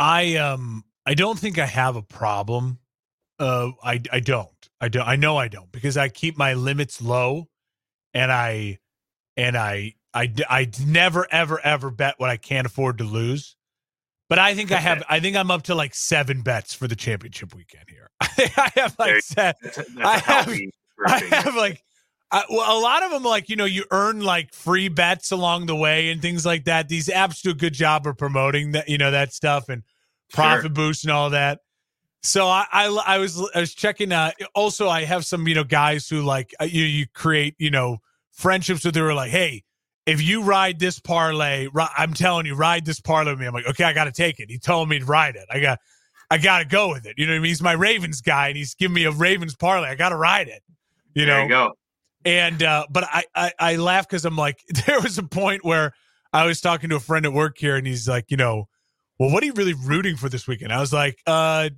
I um I don't think I have a problem. Uh, I I don't. I don't. I know I don't because I keep my limits low, and I and I I I never ever ever bet what I can't afford to lose. But I think I have. I think I'm up to like seven bets for the championship weekend here. I have like seven. That's a, that's a I have- I have like, I, well, a lot of them like you know you earn like free bets along the way and things like that. These apps do a good job of promoting that you know that stuff and profit Sure. boost and all that. So I, I I was I was checking. Uh, also, I have some you know guys who like uh, you you create you know friendships with who are like, hey, if you ride this parlay, ri- I'm telling you, ride this parlay with me. I'm like, okay, I got to take it. He told me to ride it. I got I got to go with it. You know what I mean? He's my Ravens guy, and he's giving me a Ravens parlay. I got to ride it. You there know, you go. And uh but i i, I laugh because i'm like there was a point where i was talking to a friend at work here and he's like you know well what are you really rooting for this weekend i was like uh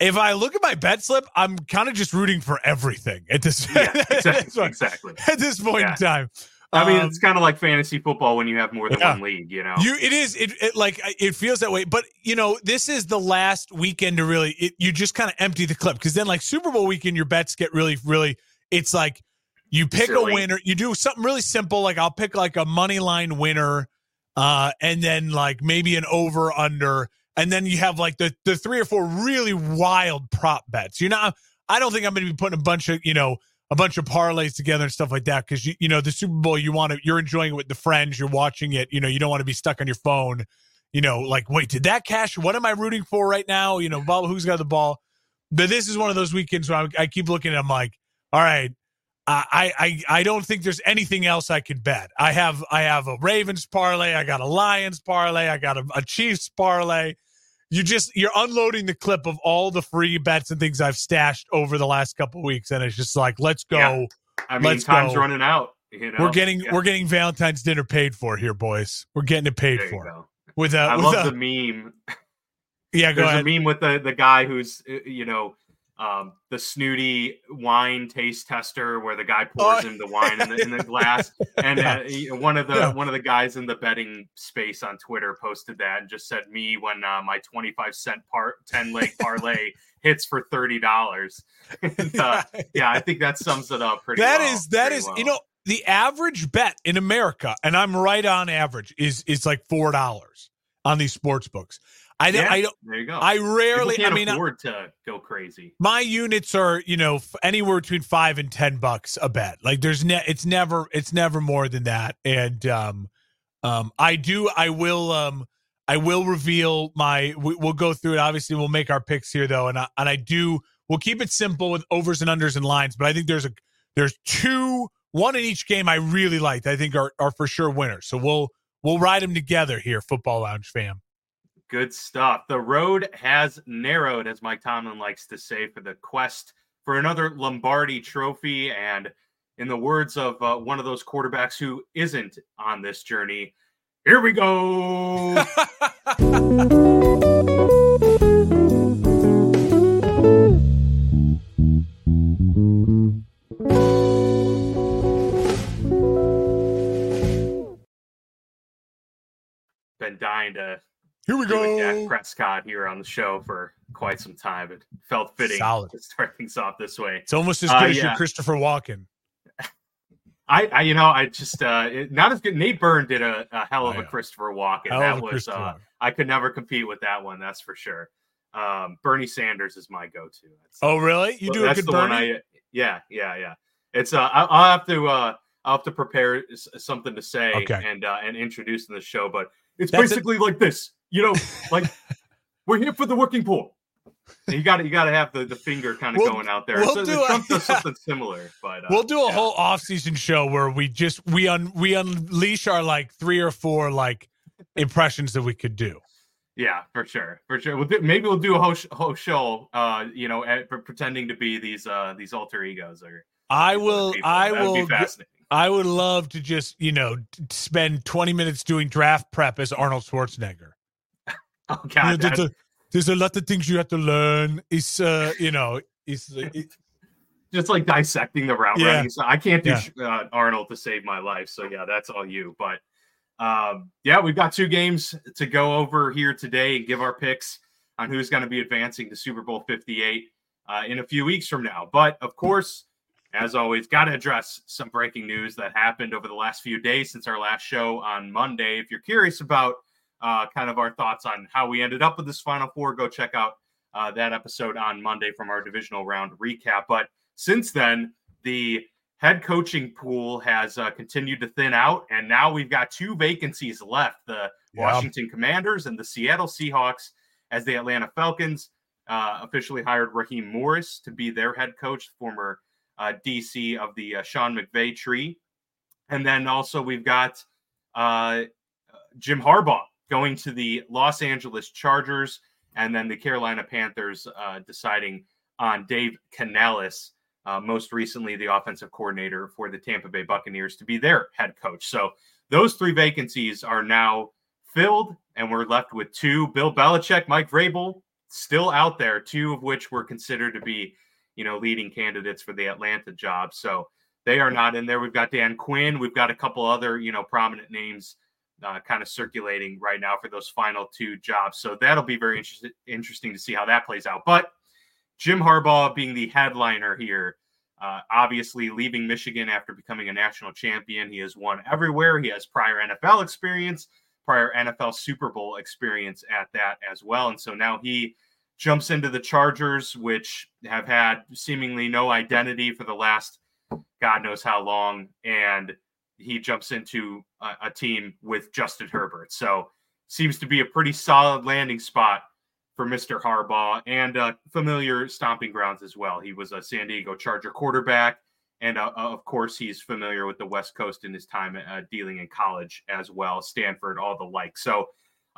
if i look at my bet slip i'm kind of just rooting for everything at this, Yeah, exactly. exactly. at this point Yeah. in time I mean, Um, it's kind of like fantasy football when you have more than Yeah. one league. You know. You it is it, it like it feels that way, but you know this is the last weekend to really it, you just kind of empty the clip because then like Super Bowl weekend your bets get really really it's like you pick Silly. a winner you do something really simple like I'll pick like a money line winner, uh, and then like maybe an over under, and then you have like the the three or four really wild prop bets. You're not I don't think I'm going to be putting a bunch of you know a bunch of parlays together and stuff like that because you you know the Super Bowl you want to you're enjoying it with the friends you're watching it you know you don't want to be stuck on your phone you know like wait did that cash what am I rooting for right now you know blah, who's got the ball but this is one of those weekends where I, I keep looking at I'm like all right I, I I don't think there's anything else I can bet I have I have a Ravens parlay I got a Lions parlay I got a, a Chiefs parlay you just you're unloading the clip of all the free bets and things I've stashed over the last couple weeks, and it's just like, let's go. Yeah. I mean, Let's time's go. running out. You know, We're getting Yeah, we're getting Valentine's dinner paid for here, boys. We're getting it paid for go. with a I with love a, the meme. yeah. Go There's ahead. a meme with the the guy who's uh, you know um, the snooty wine taste tester, where the guy pours Oh, him the wine in the, in the glass, and Yeah. uh, one of the Yeah. one of the guys in the betting space on Twitter posted that and just said me when uh, my twenty five cent part ten leg parlay hits for thirty dollars. uh, yeah, I think that sums it up pretty. That well, is that is well. you know the average bet in America, and I'm right on average is is like four dollars on these sports books. I don't Yeah, I don't there you go. I rarely. I can't mean, I- afford to go crazy. my units are you know f- anywhere between five and ten bucks a bet like there's ne- it's never it's never more than that and um um i do i will um i will reveal my we, we'll go through it obviously we'll make our picks here though and I, and i do we'll keep it simple with overs and unders and lines but i think there's a there's two one in each game i really liked i think are, are for sure winners so we'll we'll ride them together here football lounge fam Good stuff. The road has narrowed, as Mike Tomlin likes to say, for the quest for another Lombardi trophy. And in the words of uh, one of those quarterbacks who isn't on this journey, here we go. Been dying to here we go. with Dak Prescott here on the show for quite some time. It felt fitting Solid. to start things off this way. it's almost as Uh, good as your yeah. christopher walken I, I you know, I just uh it- not as good. Nate Byrne did a, a hell of Oh, a. Christopher Walken. Hell that was uh I could never compete with that one, that's for sure. Um Bernie Sanders is my go-to. That's- Oh, really? You do a that's good the Bernie? one I yeah, yeah, yeah. It's uh I, I'll have to uh I'll have to prepare something to say Okay. and uh and introduce in the show, but it's That's it. basically like this. You know, like we're here for the working poor. You got to you got to have the, the finger kind of We'll- going out there. we'll so do a- Trump does yeah. something similar, but uh, we'll do a yeah. whole off-season show where we just we un we unleash our like three or four like impressions that we could do. Yeah, for sure, for sure. We'll do, maybe we'll do a whole, sh- whole show, uh, you know, at, pre- pretending to be these uh these alter egos. Or I will. I will Be fascinating. I would love to just, you know, spend 20 minutes doing draft prep as Arnold Schwarzenegger. Oh You know, there's, a, there's a lot of things you have to learn. It's uh, you know, it's it, just like dissecting the route Yeah. running. So I can't do Yeah. uh, Arnold to save my life. So yeah, that's all you. But um, yeah, we've got two games to go over here today and give our picks on who's going to be advancing to Super Bowl 58 uh, in a few weeks from now. But of course, as always, got to address some breaking news that happened over the last few days since our last show on Monday. If you're curious about uh, kind of our thoughts on how we ended up with this Final Four, go check out uh, that episode on Monday from our divisional round recap. But since then, the head coaching pool has uh, continued to thin out, and now we've got two vacancies left: the Washington Commanders and the Seattle Seahawks, as the Atlanta Falcons uh, officially hired Raheem Morris to be their head coach, former uh, DC of the uh, Sean McVay tree, and then also we've got uh, Jim Harbaugh going to the Los Angeles Chargers, and then the Carolina Panthers uh, deciding on Dave Canales uh, most recently the offensive coordinator for the Tampa Bay Buccaneers, to be their head coach. So those three vacancies are now filled, and we're left with two Bill Belichick, Mike Vrabel, still out there, two of which were considered to be, you know, leading candidates for the Atlanta job. So they are not in there. We've got Dan Quinn. We've got a couple other, you know, prominent names uh, kind of circulating right now for those final two jobs. So that'll be very interesting to see how that plays out. But Jim Harbaugh being the headliner here. Uh, obviously, leaving Michigan after becoming a national champion, he has won everywhere. He has prior NFL experience, prior NFL Super Bowl experience at that as well. And so now he jumps into the Chargers, which have had seemingly no identity for the last God knows how long. And he jumps into a, a team with Justin Herbert. So seems to be a pretty solid landing spot for Mr. Harbaugh and uh, familiar stomping grounds as well. He was a San Diego Charger quarterback. And uh, uh, of course, he's familiar with the West Coast in his time uh, dealing in college as well, Stanford, all the like. So,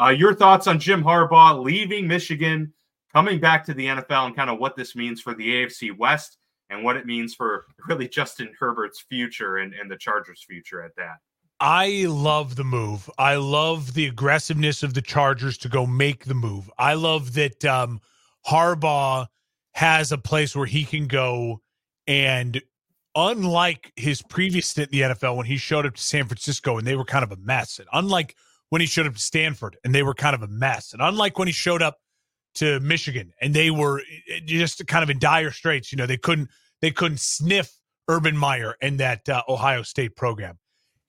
uh, your thoughts on Jim Harbaugh leaving Michigan, coming back to the NFL, and kind of what this means for the AFC West and what it means for really Justin Herbert's future and, and the Chargers' future at that. I love the move. I love the aggressiveness of the Chargers to go make the move. I love that um, Harbaugh has a place where he can go and unlike his previous stint in the NFL when he showed up to San Francisco and they were kind of a mess, and unlike when he showed up to Stanford and they were kind of a mess, and unlike when he showed up to Michigan and they were eh, just kind of in dire straits, you know, they couldn't they couldn't sniff Urban Meyer and that uh, Ohio State program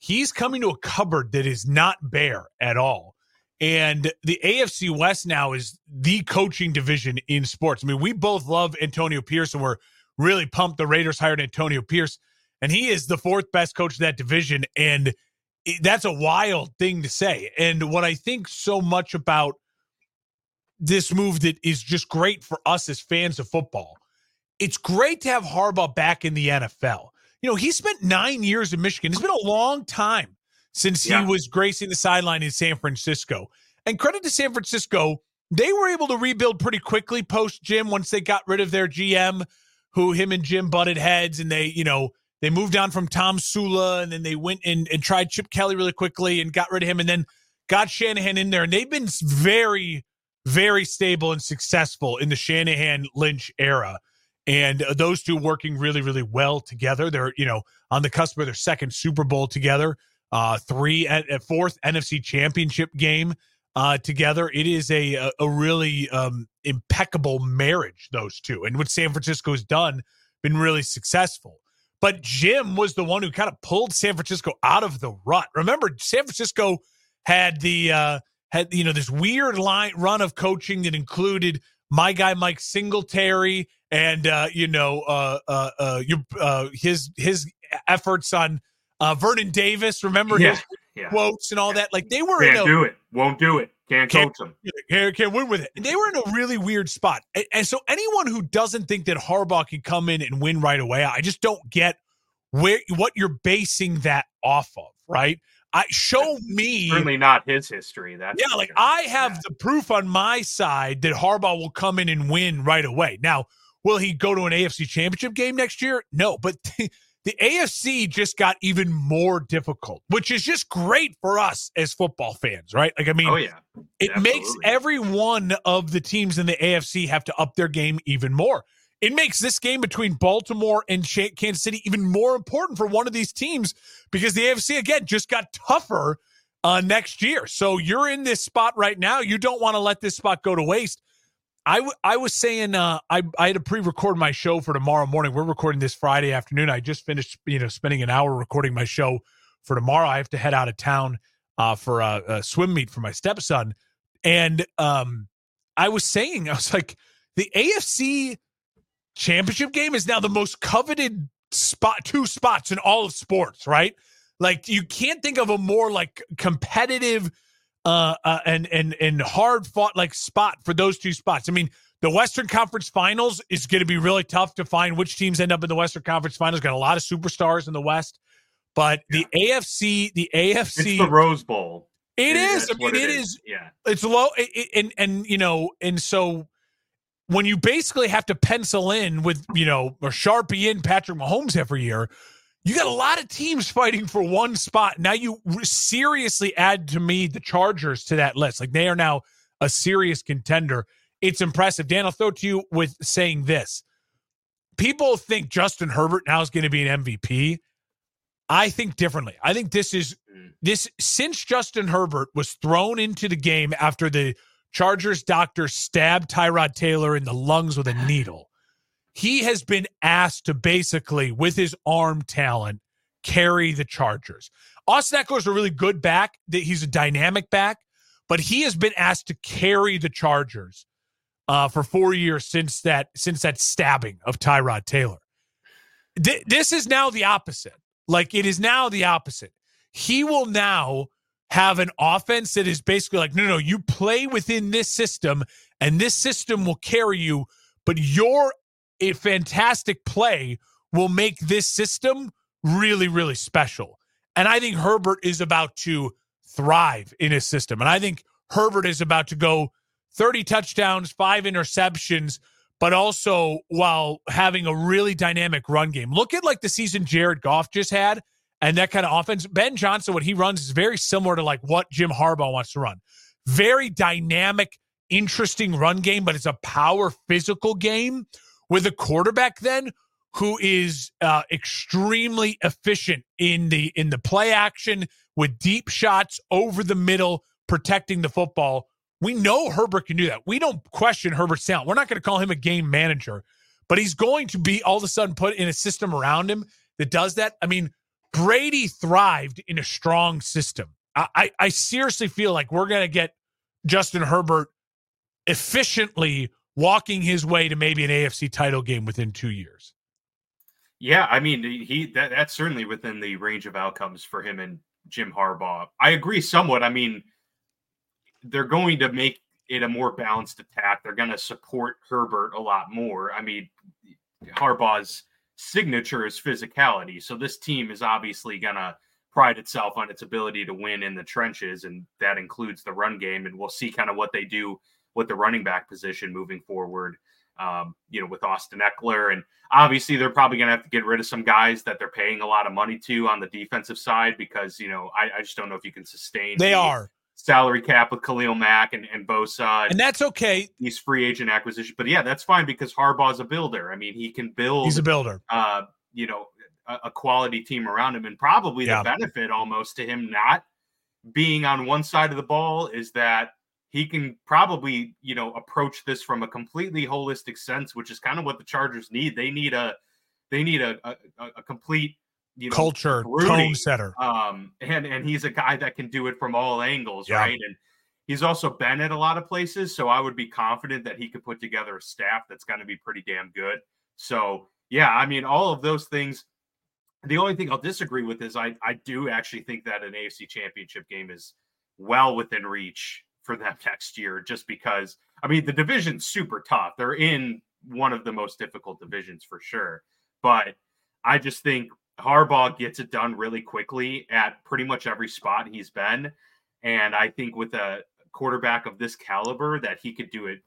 he's coming to a cupboard that is not bare at all. And the AFC West now is the coaching division in sports. I mean, we both love Antonio Pierce and we're really pumped the Raiders hired Antonio Pierce. And he is the fourth best coach of that division. And that's a wild thing to say. And what I think so much about this move that is just great for us as fans of football, it's great to have Harbaugh back in the NFL you know, he spent nine years in Michigan. It's been a long time since yeah. he was gracing the sideline in San Francisco. And credit to San Francisco, they were able to rebuild pretty quickly post Jim once they got rid of their GM, who him and Jim butted heads, and they, you know, they moved on from Tomsula, and then they went and, and tried Chip Kelly really quickly and got rid of him, and then got Shanahan in there. And they've been very, very stable and successful in the Shanahan Lynch era and uh, those two working really, really well together. They're you know on the cusp of their second Super Bowl together, uh, three at, at fourth NFC Championship game uh, together. It is a a, really um, impeccable marriage. Those two, and what San Francisco has done, been really successful. But Jim was the one who kind of pulled San Francisco out of the rut. Remember, San Francisco had the uh, had you know this weird line run of coaching that included my guy Mike Singletary and uh, you know uh, uh, uh, you, uh, his his efforts on uh, Vernon Davis. Remember yeah, his yeah. quotes and all yeah. that. Like they were can't in a, do it, won't do it, can't, can't coach them, can't, can't win with it. And they were in a really weird spot. And, and so anyone who doesn't think that Harbaugh can come in and win right away, I just don't get where what you're basing that off of, right? I show me certainly not his history. That's yeah, like. I have the proof on my side that Harbaugh will come in and win right away. Now, will he go to an AFC championship game next year? No, but the, the AFC just got even more difficult, which is just great for us as football fans, right? Like I mean, oh yeah. It Absolutely. makes every one of the teams in the AFC have to up their game even more it makes this game between Baltimore and Kansas City even more important for one of these teams because the AFC again just got tougher uh, next year. So you're in this spot right now. You don't want to let this spot go to waste. I, w- I was saying uh, I, I had to pre-record my show for tomorrow morning. We're recording this Friday afternoon. I just finished, you know, spending an hour recording my show for tomorrow. I have to head out of town uh, for a, a swim meet for my stepson, and um, I was saying I was like, the AFC championship game is now the most coveted spot, two spots in all of sports, right? Like you can't think of a more like competitive uh, uh and and and hard fought like spot for those two spots. I mean, the Western Conference Finals is going to be really tough to find which teams end up in the Western Conference Finals. Got a lot of superstars in the West, but yeah. the AFC, the AFC, it's the Rose Bowl. It is. I mean, it, it is. is. Yeah, it's low, it, and and you know, and so when you basically have to pencil in with you know or sharpie in Patrick Mahomes every year, you got a lot of teams fighting for one spot. Now you seriously add to me the Chargers to that list. Like they are now a serious contender. It's impressive. Dan, I'll throw to you with saying this. People think Justin Herbert now is going to be an MVP. I think differently. I think this is mm. this since Justin Herbert was thrown into the game after the Chargers doctor stabbed Tyrod Taylor in the lungs with a needle he has been asked to basically, with his arm talent, carry the Chargers. Austin Ekeler is a really good back. He's a dynamic back, but he has been asked to carry the Chargers uh, for four years since that since that stabbing of Tyrod Taylor. Th- this is now the opposite. Like it is now the opposite. He will now have an offense that is basically like, no, no, you play within this system, and this system will carry you. But your a fantastic play will make this system really, really special. And I think Herbert is about to thrive in his system. And I think Herbert is about to go 30 touchdowns, five interceptions, but also while having a really dynamic run game. Look at like the season Jared Goff just had and that kind of offense. Ben Johnson, what he runs is very similar to like what Jim Harbaugh wants to run. Very dynamic, interesting run game, but it's a power physical game with a quarterback then who is uh, extremely efficient in the in the play action with deep shots over the middle, protecting the football. We know Herbert can do that. We don't question Herbert's talent. We're not going to call him a game manager, but he's going to be all of a sudden put in a system around him that does that. I mean, Brady thrived in a strong system. I, I, seriously feel like we're going to get Justin Herbert efficiently walking his way to maybe an AFC title game within two years. Yeah, I mean, he that, that's certainly within the range of outcomes for him and Jim Harbaugh. I agree somewhat. I mean, they're going to make it a more balanced attack. They're going to support Herbert a lot more. I mean, Harbaugh's signature is physicality. So this team is obviously going to pride itself on its ability to win in the trenches, and that includes the run game. And we'll see kind of what they do with the running back position moving forward. Um, you know, with Austin Ekeler, and obviously they're probably going to have to get rid of some guys that they're paying a lot of money to on the defensive side because you know I, I just don't know if you can sustain. They the are salary cap with Khalil Mack and, and Bosa, and, and that's okay. These free agent acquisition, but yeah, that's fine because Harbaugh's a builder. I mean, he can build. He's a builder. Uh, you know, a, a quality team around him, and probably yeah. the benefit almost to him not being on one side of the ball is that he can probably you know approach this from a completely holistic sense which is kind of what the chargers need they need a they need a a, a complete you know, culture tone setter um and and he's a guy that can do it from all angles yeah. right and he's also been at a lot of places so i would be confident that he could put together a staff that's going to be pretty damn good so yeah i mean all of those things the only thing i'll disagree with is i i do actually think that an afc championship game is well within reach for them next year just because I mean the division's super tough. They're in one of the most difficult divisions for sure. But I just think Harbaugh gets it done really quickly at pretty much every spot he's been. And I think with a quarterback of this caliber that he could do it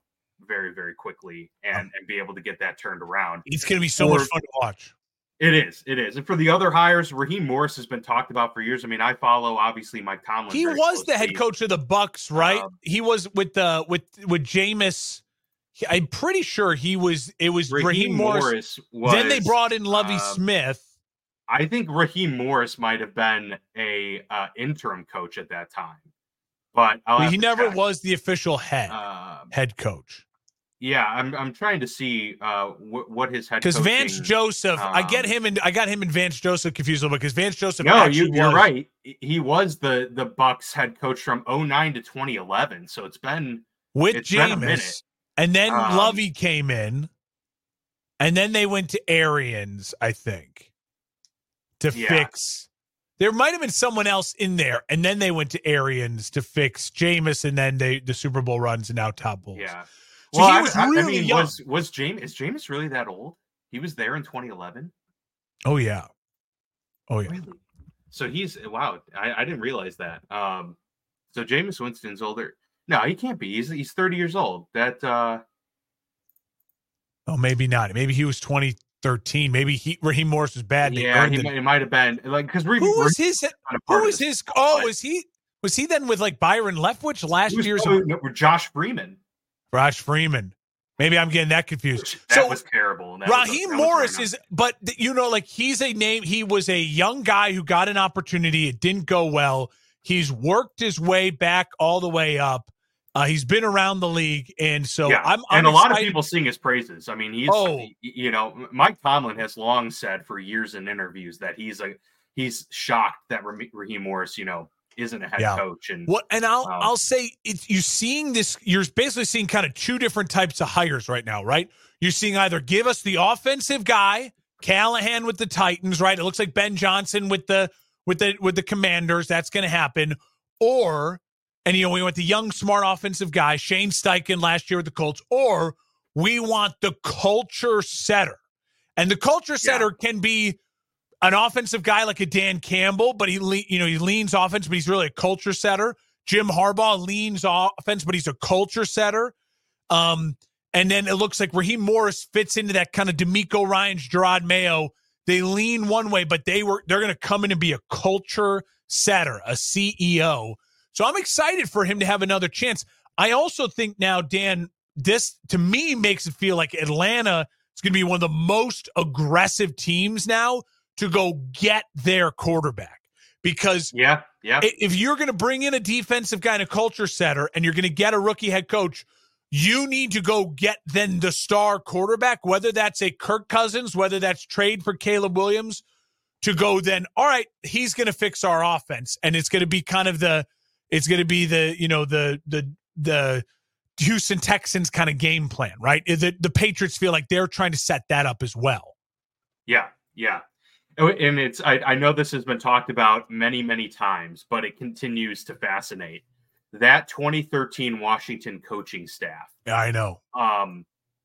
very, very quickly and, and be able to get that turned around. It's going to be so or, much fun to watch. It is. It is. And for the other hires, Raheem Morris has been talked about for years. I mean, I follow obviously Mike Tomlin. He was the head coach of the Bucks, right? Um, he was with the with with Jameis. I'm pretty sure he was. It was Raheem, Raheem Morris. Morris was, then they brought in Lovie um, Smith. I think Raheem Morris might have been a uh, interim coach at that time, but he never check. was the official head uh, head coach. Yeah, I'm I'm trying to see uh, wh- what his head because Vance Joseph, um, I get um, him and I got him and Vance Joseph confused a little because Vance Joseph. No, you, are right. He was the the Bucks head coach from 09 to 2011, so it's been with Jameis, and then um, Lovie came in, and then they went to Arians, I think, to yeah. fix. There might have been someone else in there, and then they went to Arians to fix Jameis, and then they the Super Bowl runs and now Todd Bowles. Yeah. So well, he was I, really I mean, young. Was was James is Jameis really that old? He was there in 2011. Oh yeah. Oh yeah. Really? So he's wow. I, I didn't realize that. Um, so Jameis Winston's older. No, he can't be. He's he's 30 years old. That uh Oh, maybe not. Maybe he was 2013. Maybe he Raheem Morris was bad. Yeah, he, it might have been like because who was his? Who was his? Oh, was he? Was he then with like Byron Leftwich last year's? With Josh Freeman. Josh Freeman. Maybe I'm getting that confused. That so, was terrible. That Raheem was, Morris is, but you know, like he's a name. He was a young guy who got an opportunity. It didn't go well. He's worked his way back all the way up. Uh, he's been around the league, and so yeah. I'm, I'm and a lot of people sing his praises. I mean, he's oh. you know, Mike Tomlin has long said for years in interviews that he's a he's shocked that Raheem Morris, you know, isn't a head yeah. coach. And what? And I'll um, I'll say it's you're seeing this. You're basically seeing kind of two different types of hires right now, right? You're seeing either give us the offensive guy, Callahan with the Titans, right? It looks like Ben Johnson with the with the with the Commanders. That's going to happen, or and, you know, we want the young, smart offensive guy, Shane Steichen last year with the Colts, or we want the culture setter. And the culture setter yeah. can be an offensive guy like a Dan Campbell, but he, le- you know, he leans offense, but he's really a culture setter. Jim Harbaugh leans offense, but he's a culture setter. Um, and then it looks like Raheem Morris fits into that kind of DeMeco Ryans, Jerod Mayo. They lean one way, but they were they're going to come in and be a culture setter, a CEO. So I'm excited for him to have another chance. I also think now, Dan, this to me makes it feel like Atlanta is going to be one of the most aggressive teams now to go get their quarterback. Because yeah, yeah. If you're going to bring in a defensive guy and a culture setter, and you're going to get a rookie head coach, you need to go get then the star quarterback, whether that's a Kirk Cousins, whether that's trade for Caleb Williams, to go then. All right, he's going to fix our offense, and it's going to be kind of the it's going to be the you know the the the Houston Texans kind of game plan, right? The the Patriots feel like they're trying to set that up as well. Yeah, yeah. Oh, and it's I, I know this has been talked about many, many times, but it continues to fascinate. That 2013 Washington coaching staff. Yeah, I know. Um,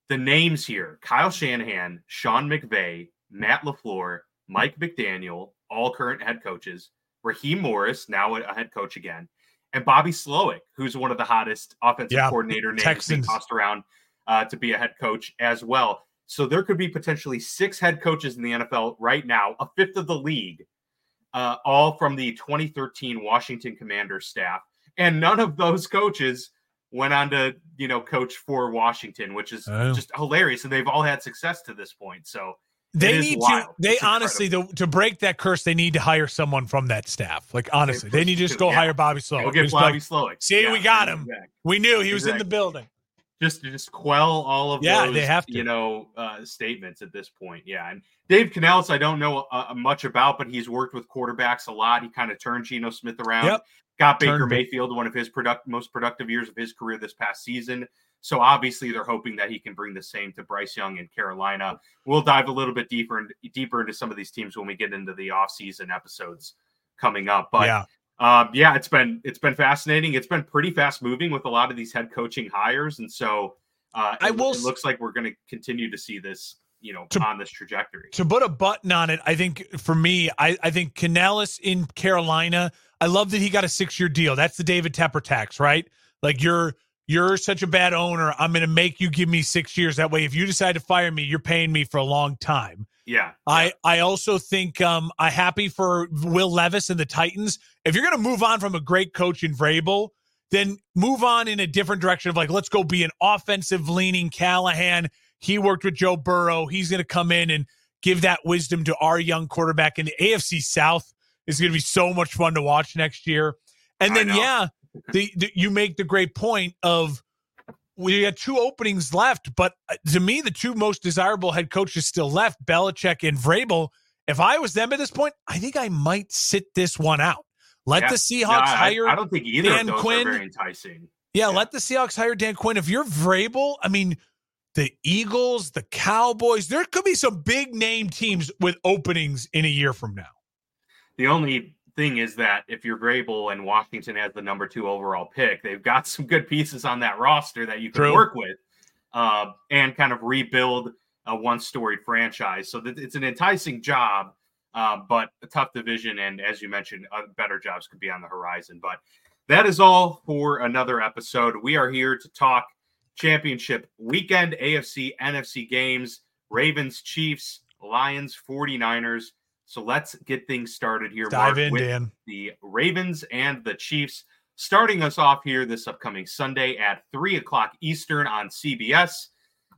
the names here: Kyle Shanahan, Sean McVay, Matt LaFleur, Mike McDaniel, all current head coaches. Raheem Morris, now a head coach again, and Bobby Slowik, who's one of the hottest offensive yeah, coordinator names being tossed around uh, to be a head coach as well. So there could be potentially six head coaches in the NFL right now, a fifth of the league, uh, all from the 2013 Washington Commanders staff, and none of those coaches went on to you know coach for Washington, which is oh. just hilarious, and they've all had success to this point. So they need wild. to. They it's honestly, the, to break that curse, they need to hire someone from that staff. Like honestly, they, they need to just go yeah. hire Bobby Slowik. Go get Bobby like, Slowik. See, yeah, we got him. Exactly. We knew he was exactly. in the building. Just to just quell all of yeah, those, they have to. you know, uh, statements at this point. Yeah, and Dave Canales, I don't know uh, much about, but he's worked with quarterbacks a lot. He kind of turned Geno Smith around. Yep. Got Baker turned Mayfield one of his product most productive years of his career this past season. So obviously they're hoping that he can bring the same to Bryce Young in Carolina. We'll dive a little bit deeper and deeper into some of these teams when we get into the offseason episodes coming up. But yeah. Um, yeah, it's been it's been fascinating. It's been pretty fast moving with a lot of these head coaching hires, and so uh, I will. It looks like we're going to continue to see this, you know, to, on this trajectory. To put a button on it, I think for me, I, I think Canales in Carolina. I love that he got a six year deal. That's the David Tepper tax, right? Like you're you're such a bad owner. I'm going to make you give me six years. That way, if you decide to fire me, you're paying me for a long time. Yeah. I, I also think um, I'm happy for Will Levis and the Titans. If you're going to move on from a great coach in Vrabel, then move on in a different direction of like, let's go be an offensive leaning Callahan. He worked with Joe Burrow. He's going to come in and give that wisdom to our young quarterback. And the AFC South is going to be so much fun to watch next year. And then, yeah, the, the, you make the great point of we had two openings left, but uh, to me, the two most desirable head coaches still left, Belichick and Vrabel. If I was them at this point, I think I might sit this one out. Let yeah. the Seahawks no, I, hire. I don't think either Dan of those Quinn. are very enticing. Yeah, yeah, let the Seahawks hire Dan Quinn. If you're Vrabel, I mean, the Eagles, the Cowboys, there could be some big name teams with openings in a year from now. The only thing is that if you're Vrabel and Washington has the number two overall pick, they've got some good pieces on that roster that you can True. work with uh, and kind of rebuild a one storied franchise. So that it's an enticing job, uh, but a tough division. And as you mentioned, uh, better jobs could be on the horizon. But that is all for another episode. We are here to talk championship weekend, AFC, NFC games, Ravens, Chiefs, Lions, 49ers. So let's get things started here. Dive Mark, in, Dan. The Ravens and the Chiefs starting us off here this upcoming Sunday at 3 o'clock Eastern on CBS.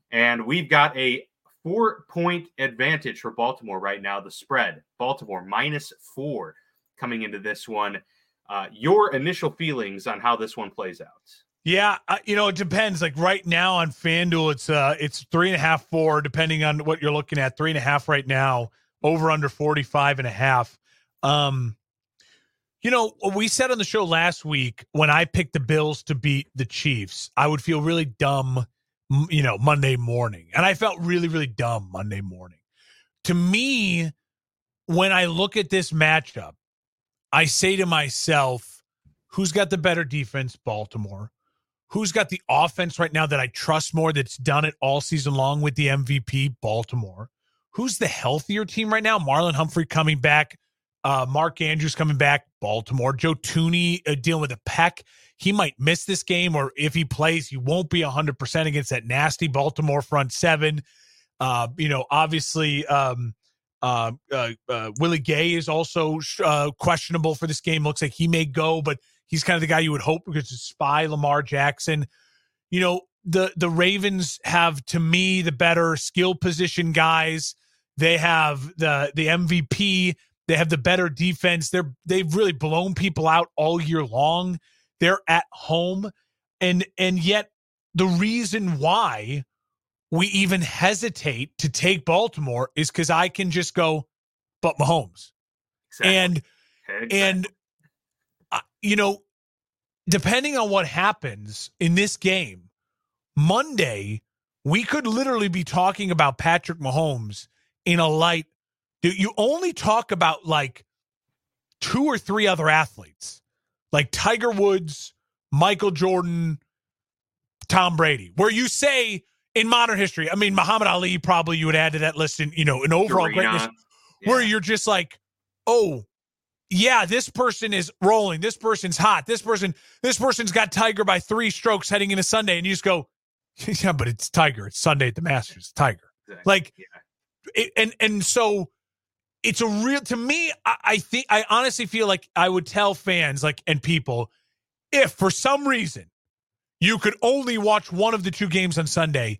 And we've got a four point advantage for Baltimore right now. The spread, Baltimore minus four coming into this one. Uh, your initial feelings on how this one plays out? Yeah, uh, you know, it depends. Like right now on FanDuel, it's uh it's three and a half, four, depending on what you're looking at. Three and a half right now, over under 45 and a half. Um, you know, we said on the show last week when I picked the Bills to beat the Chiefs, I would feel really dumb, you know, Monday morning. And I felt really, really dumb Monday morning. To me, when I look at this matchup, I say to myself, who's got the better defense? Baltimore who's got the offense right now that I trust more that's done it all season long with the MVP, Baltimore. Who's the healthier team right now? Marlon Humphrey coming back, uh, Mark Andrews coming back, Baltimore. Joe Thuney uh, dealing with a peck. He might miss this game, or if he plays, he won't be 100% against that nasty Baltimore front seven. Uh, you know, obviously, um, uh, uh, uh Willie Gay is also uh, questionable for this game. Looks like he may go, but He's kind of the guy you would hope because it's spy Lamar Jackson. You know, the the Ravens have to me the better skill position guys. They have the the MVP. They have the better defense. They're they've really blown people out all year long. They're at home, and and yet the reason why we even hesitate to take Baltimore is because I can just go, but Mahomes, exactly. and exactly. and you know, depending on what happens in this game, Monday, we could literally be talking about Patrick Mahomes in a light. You only talk about like two or three other athletes, like Tiger Woods, Michael Jordan, Tom Brady, where you say in modern history, I mean, Muhammad Ali, probably you would add to that list in, you know, an overall Serena. greatness, yeah. where you're just like, oh, yeah, this person is rolling. This person's hot. This person, this person's got Tiger by three strokes heading into Sunday, and you just go, yeah, but it's Tiger. It's Sunday at the Masters. Tiger. Exactly. Like, yeah. It, and and so it's a real to me. I, I think I honestly feel like I would tell fans like and people if for some reason you could only watch one of the two games on Sunday,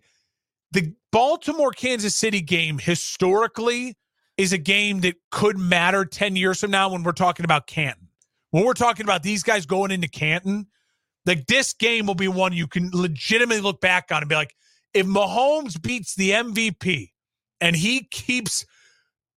the Baltimore Kansas City game historically is a game that could matter 10 years from now when we're talking about Canton. When we're talking about these guys going into Canton, like this game will be one you can legitimately look back on and be like, if Mahomes beats the MVP and he keeps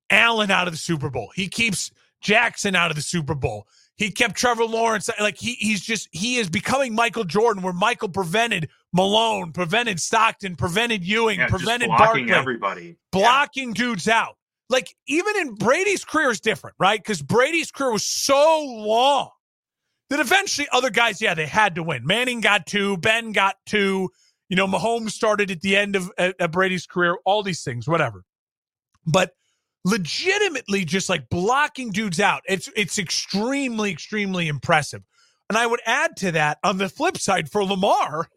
Allen out of the Super Bowl, he keeps Jackson out of the Super Bowl, he kept Trevor Lawrence like he he's just he is becoming Michael Jordan, where Michael prevented Malone, prevented Stockton, prevented Ewing, yeah, prevented blocking Barkley, everybody, blocking yeah. dudes out like even in Brady's career is different, right? Because Brady's career was so long that eventually other guys, yeah, they had to win. Manning got two, Ben got two. You know, Mahomes started at the end of at, Brady's career. All these things, whatever. But legitimately, just like blocking dudes out, it's it's extremely, extremely impressive. And I would add to that on the flip side for Lamar.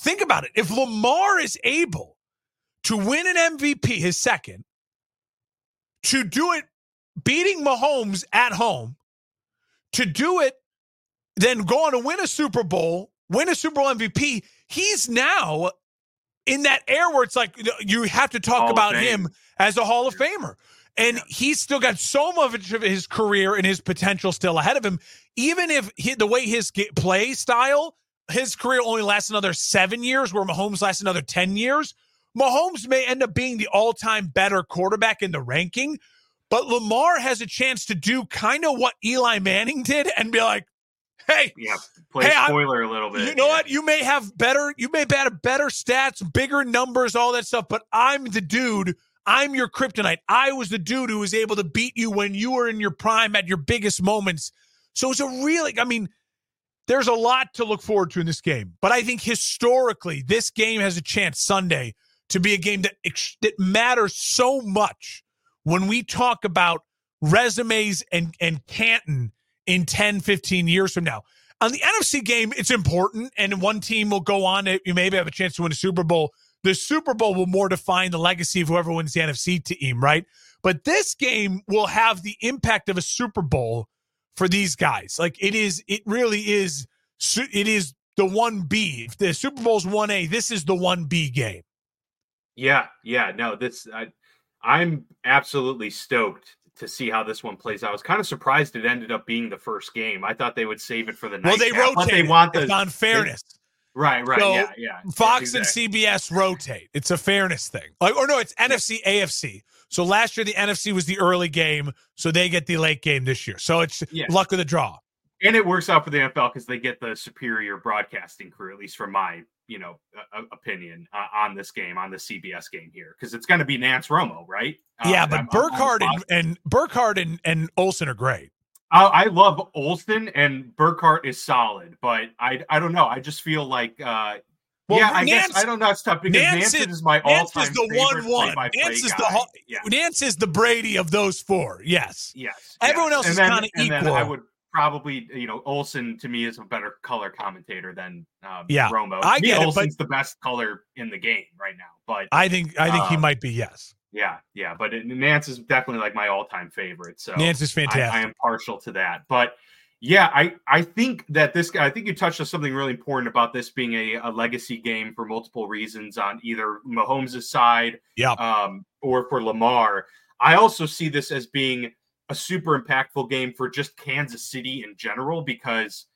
Think about it. If Lamar is able to win an MVP, his second, to do it beating Mahomes at home, to do it, then go on to win a Super Bowl, win a Super Bowl MVP. He's now in that air where it's like you have to talk Hall about him as a Hall of Famer. And yeah. he's still got so much of his career and his potential still ahead of him. Even if he, the way his play style, his career only lasts another seven years, where Mahomes lasts another 10 years, Mahomes may end up being the all time better quarterback in the ranking. But Lamar has a chance to do kind of what Eli Manning did and be like, hey, yeah, play hey, spoiler I'm, a little bit. You know yeah. what? You may have better, you may have better stats, bigger numbers, all that stuff, but I'm the dude. I'm your kryptonite. I was the dude who was able to beat you when you were in your prime at your biggest moments. So it's a really, I mean, there's a lot to look forward to in this game. But I think historically, this game has a chance Sunday to be a game that, that matters so much when we talk about resumes and, and Canton in 10, 15 years from now. On the NFC game, it's important, and one team will go on you maybe have a chance to win a Super Bowl. The Super Bowl will more define the legacy of whoever wins the NFC team, right? But this game will have the impact of a Super Bowl for these guys. Like it is, it really is, it is the 1B. If the Super Bowl's 1A, this is the 1B game. Yeah, yeah, no, this I I'm absolutely stoked to see how this one plays out. I was kind of surprised it ended up being the first game. I thought they would save it for the night. Well, they rotate. They want the on fairness. right, right, so yeah, yeah. Fox exactly. and CBS rotate. It's a fairness thing. Like, or no, it's NFC. AFC. So last year the NFC was the early game, so they get the late game this year. So it's yeah. luck of the draw. And it works out for the NFL because they get the superior broadcasting crew, at least from my you know uh, opinion uh, on this game on the CBS game here because it's going to be Nantz Romo, right? Yeah, uh, but Burkhardt and, and Burkhardt and, and Olsen are great. I, I, love Olsen and Burkhardt is solid, but I I don't know. I just feel like uh, well, yeah, I guess I don't know. It's tough because Nance, Nantz is my all-time is the one-one. Nantz is the yeah. Nantz is the Brady of those four. Yes, yes. Everyone yes. else and is kind of equal. I would probably you know Olsen to me is a better color commentator than um, yeah Romo. I get Olsen's the best color in the game right now. But I think I think um, he might be yes. Yeah, yeah, but it, Nantz is definitely like my all-time favorite. So Nantz is fantastic. I, I am partial to that, but yeah, I I think that this guy. I think you touched on something really important about this being a, a legacy game for multiple reasons on either Mahomes' side, yeah, um, or for Lamar. I also see this as being a super impactful game for just Kansas City in general because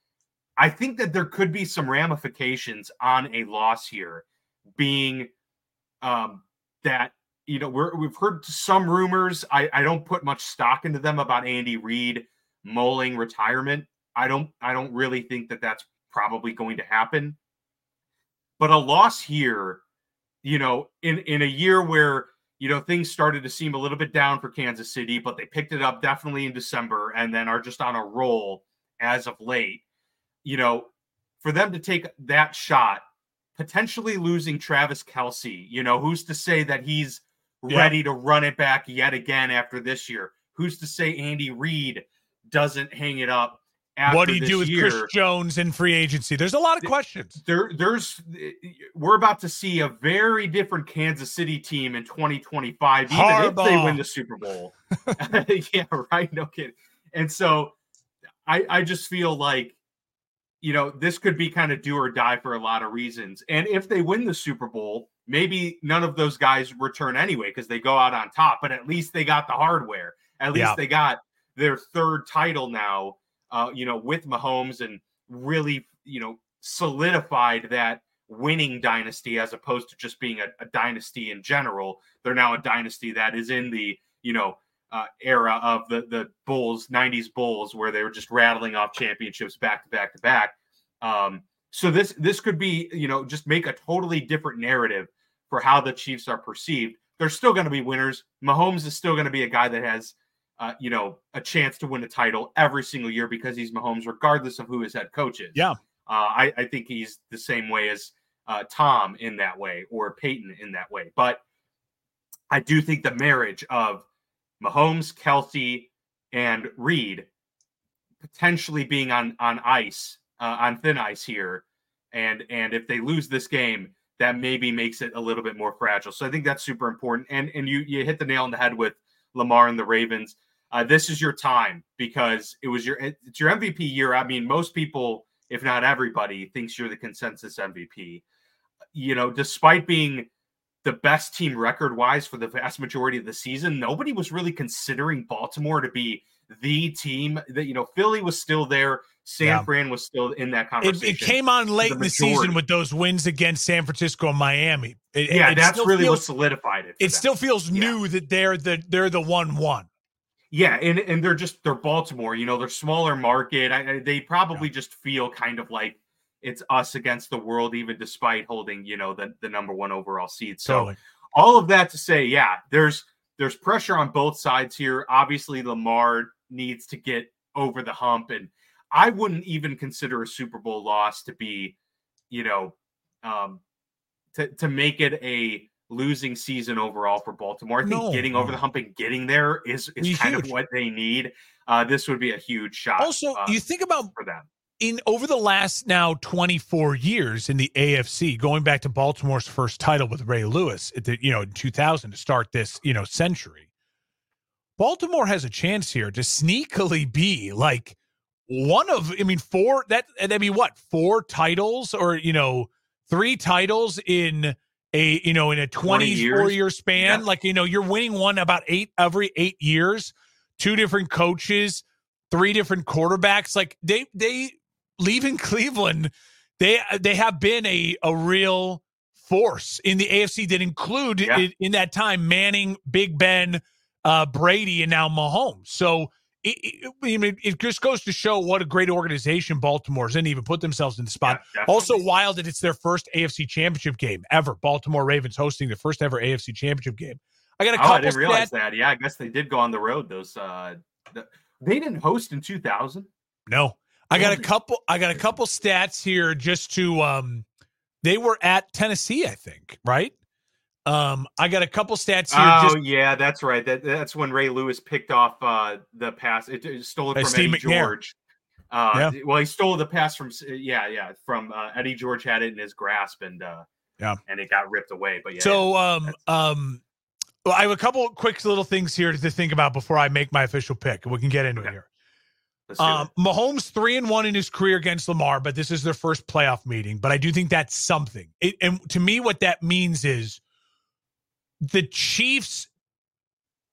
I think that there could be some ramifications on a loss here, being um, that you know we're, we've heard some rumors. I, I don't put much stock into them about Andy Reid mulling retirement. I don't I don't really think that that's probably going to happen. But a loss here, you know, in in a year where you know, things started to seem a little bit down for Kansas City, but they picked it up definitely in December and then are just on a roll as of late. You know, for them to take that shot, potentially losing Travis Kelce, you know, who's to say that he's yeah. ready to run it back yet again after this year? Who's to say Andy Reid doesn't hang it up what do you do with year, Chris Jones in free agency? There's a lot of questions. There, there's we're about to see a very different Kansas City team in 2025, even Harbaugh. if they win the Super Bowl. yeah, right. No kidding. And so I, I just feel like you know this could be kind of do or die for a lot of reasons. And if they win the Super Bowl, maybe none of those guys return anyway because they go out on top. But at least they got the hardware. At least yeah. they got their third title now uh, you know, with Mahomes and really, you know, solidified that winning dynasty as opposed to just being a, a dynasty in general. They're now a dynasty that is in the, you know, uh, era of the the Bulls, 90s Bulls, where they were just rattling off championships back to back to back. Um, so this this could be, you know, just make a totally different narrative for how the Chiefs are perceived. They're still going to be winners. Mahomes is still going to be a guy that has uh, you know, a chance to win a title every single year because he's Mahomes, regardless of who his head coach is. Yeah. Uh, I, I, think he's the same way as uh, Tom in that way or Peyton in that way. But I do think the marriage of Mahomes, Kelce, and Reid potentially being on on ice, uh, on thin ice here, and and if they lose this game, that maybe makes it a little bit more fragile. So I think that's super important. And and you you hit the nail on the head with Lamar and the Ravens. Uh, this is your time because it was your it's your MVP year. I mean, most people, if not everybody, thinks you're the consensus MVP. you know, despite being the best team record wise for the vast majority of the season, nobody was really considering Baltimore to be the team that, you know, Philly was still there. San yeah. Fran was still in that conversation. It, it came on late the in the season with those wins against San Francisco and Miami. It, yeah, it that's really feels, what solidified it. It them. still feels yeah. new that they're the they're the one one. Yeah, and and they're just they're Baltimore. You know, they're smaller market. I, they probably yeah. just feel kind of like it's us against the world, even despite holding you know the the number one overall seed. So totally. all of that to say, yeah, there's there's pressure on both sides here. Obviously, Lamar needs to get over the hump, and I wouldn't even consider a Super Bowl loss to be, you know, um, to to make it a losing season overall for Baltimore. I think no, getting over the hump and getting there is is kind huge. of what they need. Uh, this would be a huge shot. Also, uh, you think about for them in over the last now 24 years in the AFC, going back to Baltimore's first title with Ray Lewis, at the, you know, in 2000 to start this, you know, century. Baltimore has a chance here to sneakily be like one of, I mean, four that, I mean, what, four titles or, you know, three titles in a, you know, in a 24 year span. Yeah. Like, you know, you're winning one about eight every eight years, two different coaches, three different quarterbacks. Like, they, they, leaving Cleveland, they they have been a a real force in the AFC that include yeah. in, in, that time Manning, Big Ben, uh, Brady, and now Mahomes. So it, it, I mean, it just goes to show what a great organization Baltimore's in, even put themselves in the spot. Yeah, also, wild that it's their first AFC championship game ever. Baltimore Ravens hosting the first ever AFC championship game. I got a couple. Oh, I didn't realize that. Yeah, I guess they did go on the road. Those uh, the, they didn't host in 2000. No, I got a couple. I got a couple stats here just to. Um, they were at Tennessee, I think, right? Um, I got a couple stats here. Oh just, yeah, that's right. That that's when Ray Lewis picked off uh, the pass. It, it stole it from Steve Eddie McNair. George. Uh, yeah. Well, he stole the pass from yeah, yeah, from uh, Eddie George had it in his grasp and uh, yeah, and it got ripped away. But yeah. So um um, well, I have a couple quick little things here to think about before I make my official pick, we can get into okay. it here. Um, Mahomes three and one in his career against Lamar, but this is their first playoff meeting. But I do think that's something. It, and to me, what that means is the Chiefs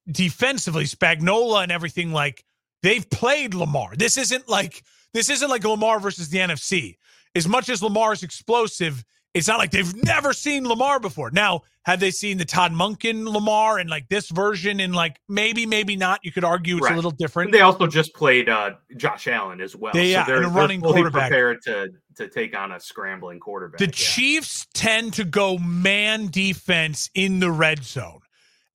defensively, Spagnuolo and everything like they've played Lamar. This isn't like this isn't like Lamar versus the NFC. As much as Lamar is explosive, it's not like they've never seen Lamar before. Now, have they seen the Todd Monken Lamar and like this version? And like maybe, maybe not. You could argue it's right. a little different. They also just played uh, Josh Allen as well. They, yeah, so they're, and a running they're quarterback. prepared to to take on a scrambling quarterback. The yeah. Chiefs tend to go man defense in the red zone.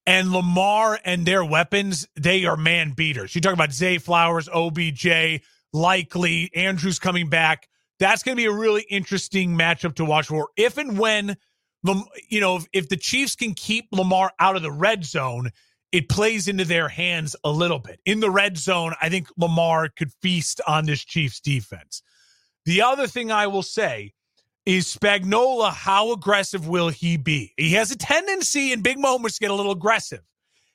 And Lamar and their weapons, they are man beaters. You talk about Zay Flowers, OBJ, likely Andrews coming back that's going to be a really interesting matchup to watch for. If and when, you know, if, if the Chiefs can keep Lamar out of the red zone, it plays into their hands a little bit. In the red zone, I think Lamar could feast on this Chiefs defense. The other thing I will say is Spagnuolo how aggressive will he be? He has a tendency in big moments to get a little aggressive.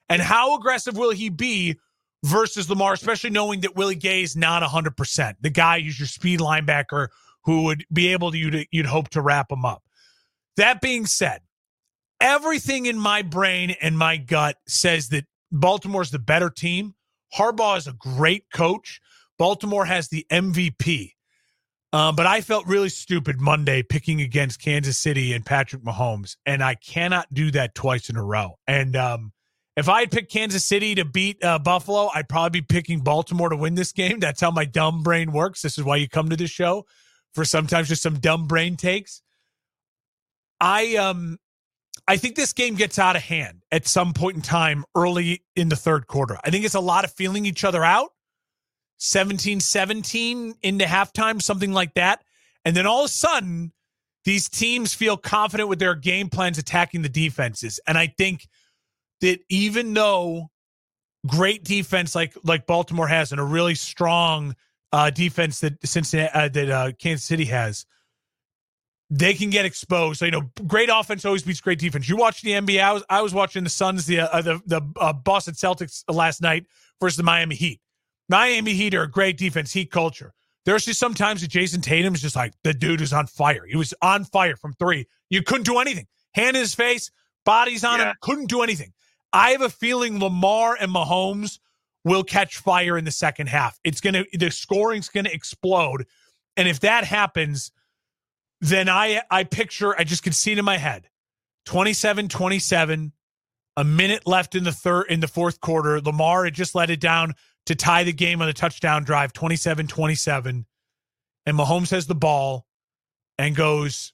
And how aggressive will he be versus Lamar, especially knowing that Willie Gay is not 100%. The guy who's your speed linebacker who would be able to, you'd, you'd hope to wrap him up. That being said, everything in my brain and my gut says that Baltimore's the better team. Harbaugh is a great coach. Baltimore has the MVP. Uh, but I felt really stupid Monday picking against Kansas City and Patrick Mahomes, and I cannot do that twice in a row. And um, if I had picked Kansas City to beat uh, Buffalo, I'd probably be picking Baltimore to win this game. That's how my dumb brain works. This is why you come to this show for sometimes just some dumb brain takes. I um I think this game gets out of hand at some point in time early in the third quarter. I think it's a lot of feeling each other out. 17-17 into halftime, something like that. And then all of a sudden, these teams feel confident with their game plans attacking the defenses. And I think – that even though great defense like like Baltimore has and a really strong uh, defense that Cincinnati uh, that uh, Kansas City has, they can get exposed. So you know, great offense always beats great defense. You watch the NBA. I was I was watching the Suns, the uh, the the uh, Boston Celtics last night versus the Miami Heat. Miami Heat are a great defense, Heat culture. There's just sometimes that Jayson Tatum's just like the dude is on fire. He was on fire from three. You couldn't do anything. Hand in his face, bodies on yeah. him, couldn't do anything. I have a feeling Lamar and Mahomes will catch fire in the second half. It's gonna the scoring's gonna explode. And if that happens, then I I picture I just can see it in my head. 27-27, a minute left in the third in the fourth quarter. Lamar had just let it down to tie the game on the touchdown drive, 27-27. And Mahomes has the ball and goes,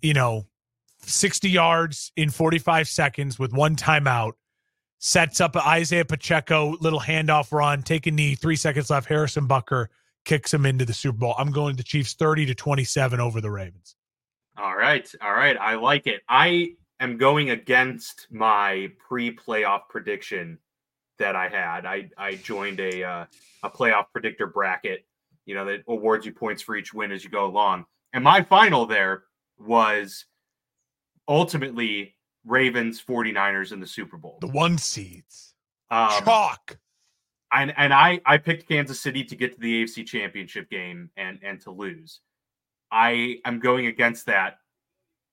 you know, 60 yards in 45 seconds with one timeout. Sets up Isaiah Pacheco, little handoff run, take a knee, three seconds left. Harrison Butker kicks him into the Super Bowl. I'm going the Chiefs 30 to 27 over the Ravens. All right. All right. I like it. I am going against my pre-playoff prediction that I had. I I joined a uh, a playoff predictor bracket, you know, that awards you points for each win as you go along. And my final there was ultimately Ravens 49ers in the Super Bowl. The one seeds. Um, Chalk. And, and I, I picked Kansas City to get to the AFC championship game and, and to lose. I am going against that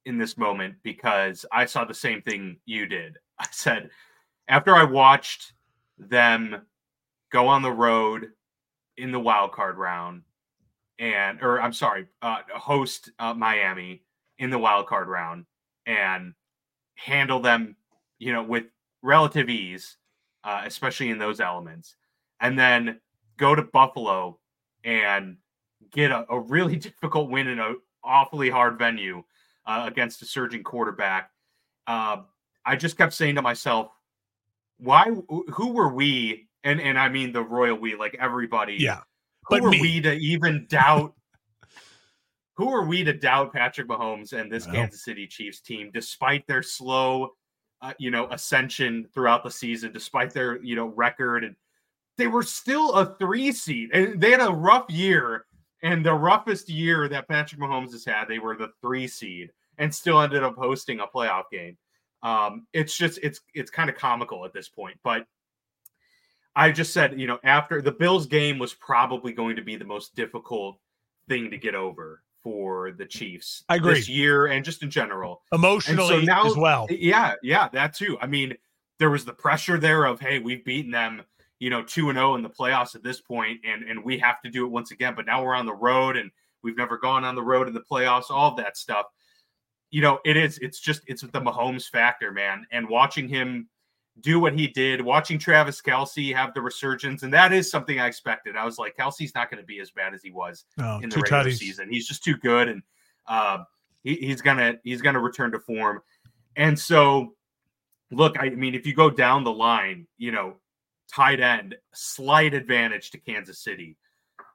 in this moment because I saw the same thing you did. I said, after I watched them go on the road in the wild card round and or I'm sorry, uh, host uh, Miami in the wild card round and handle them, you know, with relative ease, uh, especially in those elements, and then go to Buffalo and get a, a really difficult win in an awfully hard venue uh, against a surging quarterback. Uh, I just kept saying to myself, why? Who were we? And and I mean the royal we, like everybody. Yeah. Who but were me. we to even doubt who are we to doubt Patrick Mahomes and this Kansas City Chiefs team, despite their slow, uh, you know, ascension throughout the season, despite their you know record, and they were still a three seed, and they had a rough year, and the roughest year that Patrick Mahomes has had, they were the three seed, and still ended up hosting a playoff game. Um, it's just it's it's kind of comical at this point, but I just said, you know, after the Bills game was probably going to be the most difficult thing to get over for the Chiefs I agree. this year and just in general. Emotionally so now, as well. Yeah, yeah, that too. I mean, there was the pressure there of, hey, we've beaten them, you know, 2 and 0 in the playoffs at this point and and we have to do it once again, but now we're on the road and we've never gone on the road in the playoffs, all of that stuff. You know, it is it's just it's the Mahomes factor, man, and watching him do what he did, watching Travis Kelce have the resurgence, and that is something I expected. I was like, Kelce's not going to be as bad as he was in the regular season. He's just too good, and uh, he, he's gonna he's gonna return to form. And so, look, I mean, if you go down the line, you know, tight end, slight advantage to Kansas City,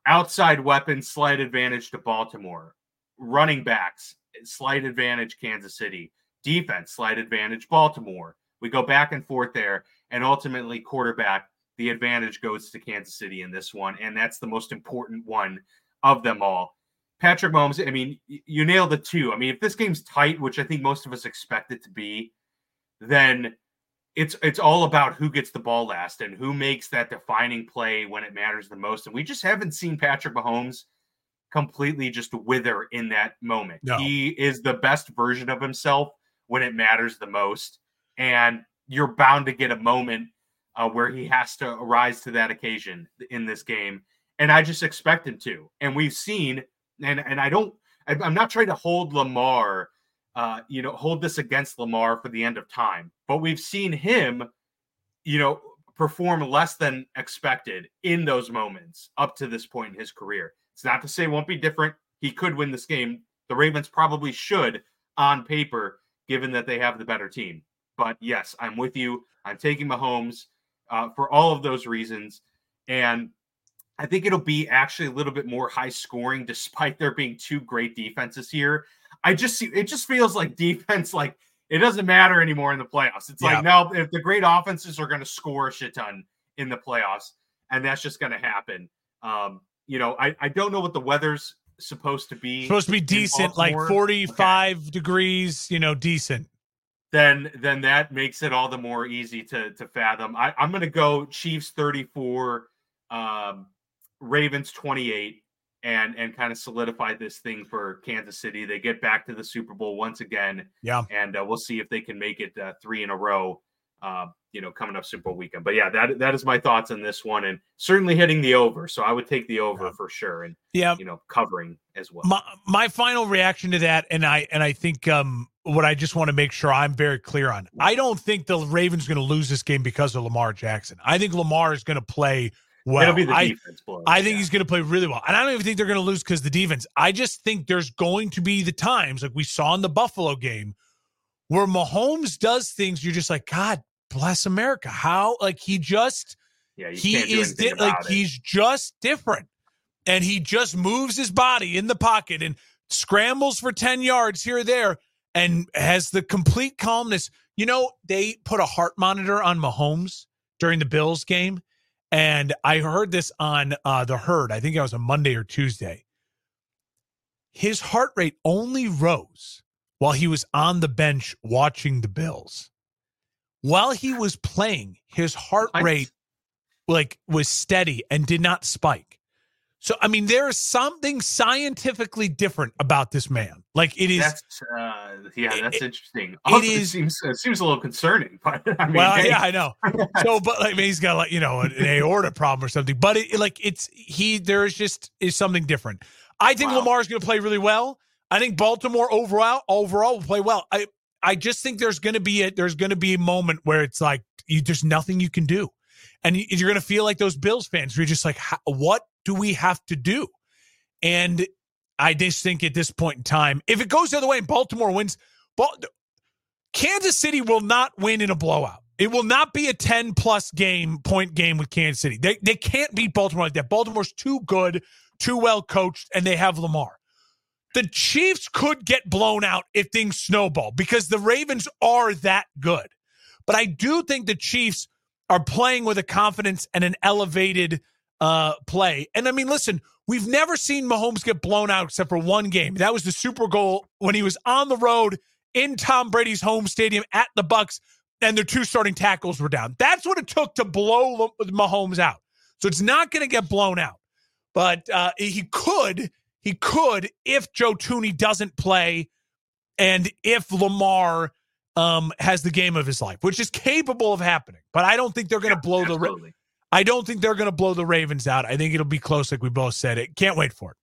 outside weapon, slight advantage to Baltimore, running backs, slight advantage Kansas City, defense, slight advantage Baltimore we go back and forth there, and ultimately, quarterback, the advantage goes to Kansas City in this one, and that's the most important one of them all. Patrick Mahomes, I mean, you nailed the two. I mean, if this game's tight, which I think most of us expect it to be, then it's it's all about who gets the ball last and who makes that defining play when it matters the most. And we just haven't seen Patrick Mahomes completely just wither in that moment. No. He is the best version of himself when it matters the most and you're bound to get a moment uh, where he has to rise to that occasion in this game. And I just expect him to. And we've seen, and and I don't, I'm not trying to hold Lamar, uh, you know, hold this against Lamar for the end of time, but we've seen him, you know, perform less than expected in those moments up to this point in his career. It's not to say it won't be different. He could win this game. The Ravens probably should on paper, given that they have the better team. But yes, I'm with you. I'm taking Mahomes uh, for all of those reasons. And I think it'll be actually a little bit more high scoring, despite there being two great defenses here. I just see it just feels like defense, like it doesn't matter anymore in the playoffs. It's yeah. like now if the great offenses are going to score a shit ton in the playoffs, and that's just going to happen. Um, you know, I, I don't know what the weather's supposed to be. Supposed to be decent, like 45 okay. degrees, you know, decent then then that makes it all the more easy to to fathom. I, I'm going to go Chiefs 34, um, Ravens 28. and and kind of solidify this thing for Kansas City. They get back to the Super Bowl once again. Yeah, and uh, we'll see if they can make it uh, three in a row. Uh, you know, coming up Super Bowl weekend. But yeah, that that is my thoughts on this one, and certainly hitting the over. So I would take the over yeah. for sure, and yeah, you know, covering as well. My my final reaction to that, and I and I think um what I just want to make sure I'm very clear on. I don't think the Ravens are going to lose this game because of Lamar Jackson. I think Lamar is going to play well. It'll be the I, defense. I think yeah. he's going to play really well, and I don't even think they're going to lose because the defense. I just think there's going to be the times like we saw in the Buffalo game where Mahomes does things. You're just like, God bless America. How like he just yeah, he is di- like it. he's just different. And he just moves his body in the pocket and scrambles for 10 yards here or there and has the complete calmness. You know, they put a heart monitor on Mahomes during the Bills game. And I heard this on uh, the herd. I think it was a Monday or Tuesday. His heart rate only rose while he was on the bench watching the Bills while he was playing, his heart rate like was steady and did not spike. So I mean, there is something scientifically different about this man. Like it is. That's, uh, yeah, that's it, interesting. Also, it is. It seems it seems a little concerning, but I mean, well, hey. yeah, I know. so, but like, I mean, he's got like you know an, an aorta problem or something. But it, like it's he. There is just is something different. I think wow. Lamar is going to play really well. I think Baltimore overall overall will play well. I I just think there's going to be a there's going to be a moment where it's like you, there's nothing you can do, and you're going to feel like those Bills fans. Where you're just like, what do we have to do? And I just think at this point in time, if it goes the other way and Baltimore wins, Kansas City will not win in a blowout. It will not be a 10 plus game point game with Kansas City. They, they can't beat Baltimore like that. Baltimore's too good, too well coached, and they have Lamar the Chiefs could get blown out if things snowball because the Ravens are that good. But I do think the Chiefs are playing with a confidence and an elevated uh, play. And I mean, listen, we've never seen Mahomes get blown out except for one game. That was the Super Bowl when he was on the road in Tom Brady's home stadium at the Bucks, and their two starting tackles were down. That's what it took to blow Mahomes out. So it's not going to get blown out, but uh, he could he could if Joe Thuney doesn't play and if Lamar um, has the game of his life, which is capable of happening. But I don't think they're going to yeah, blow absolutely. the. I don't think they're going to blow the Ravens out. I think it'll be close, like we both said. It can't wait for it.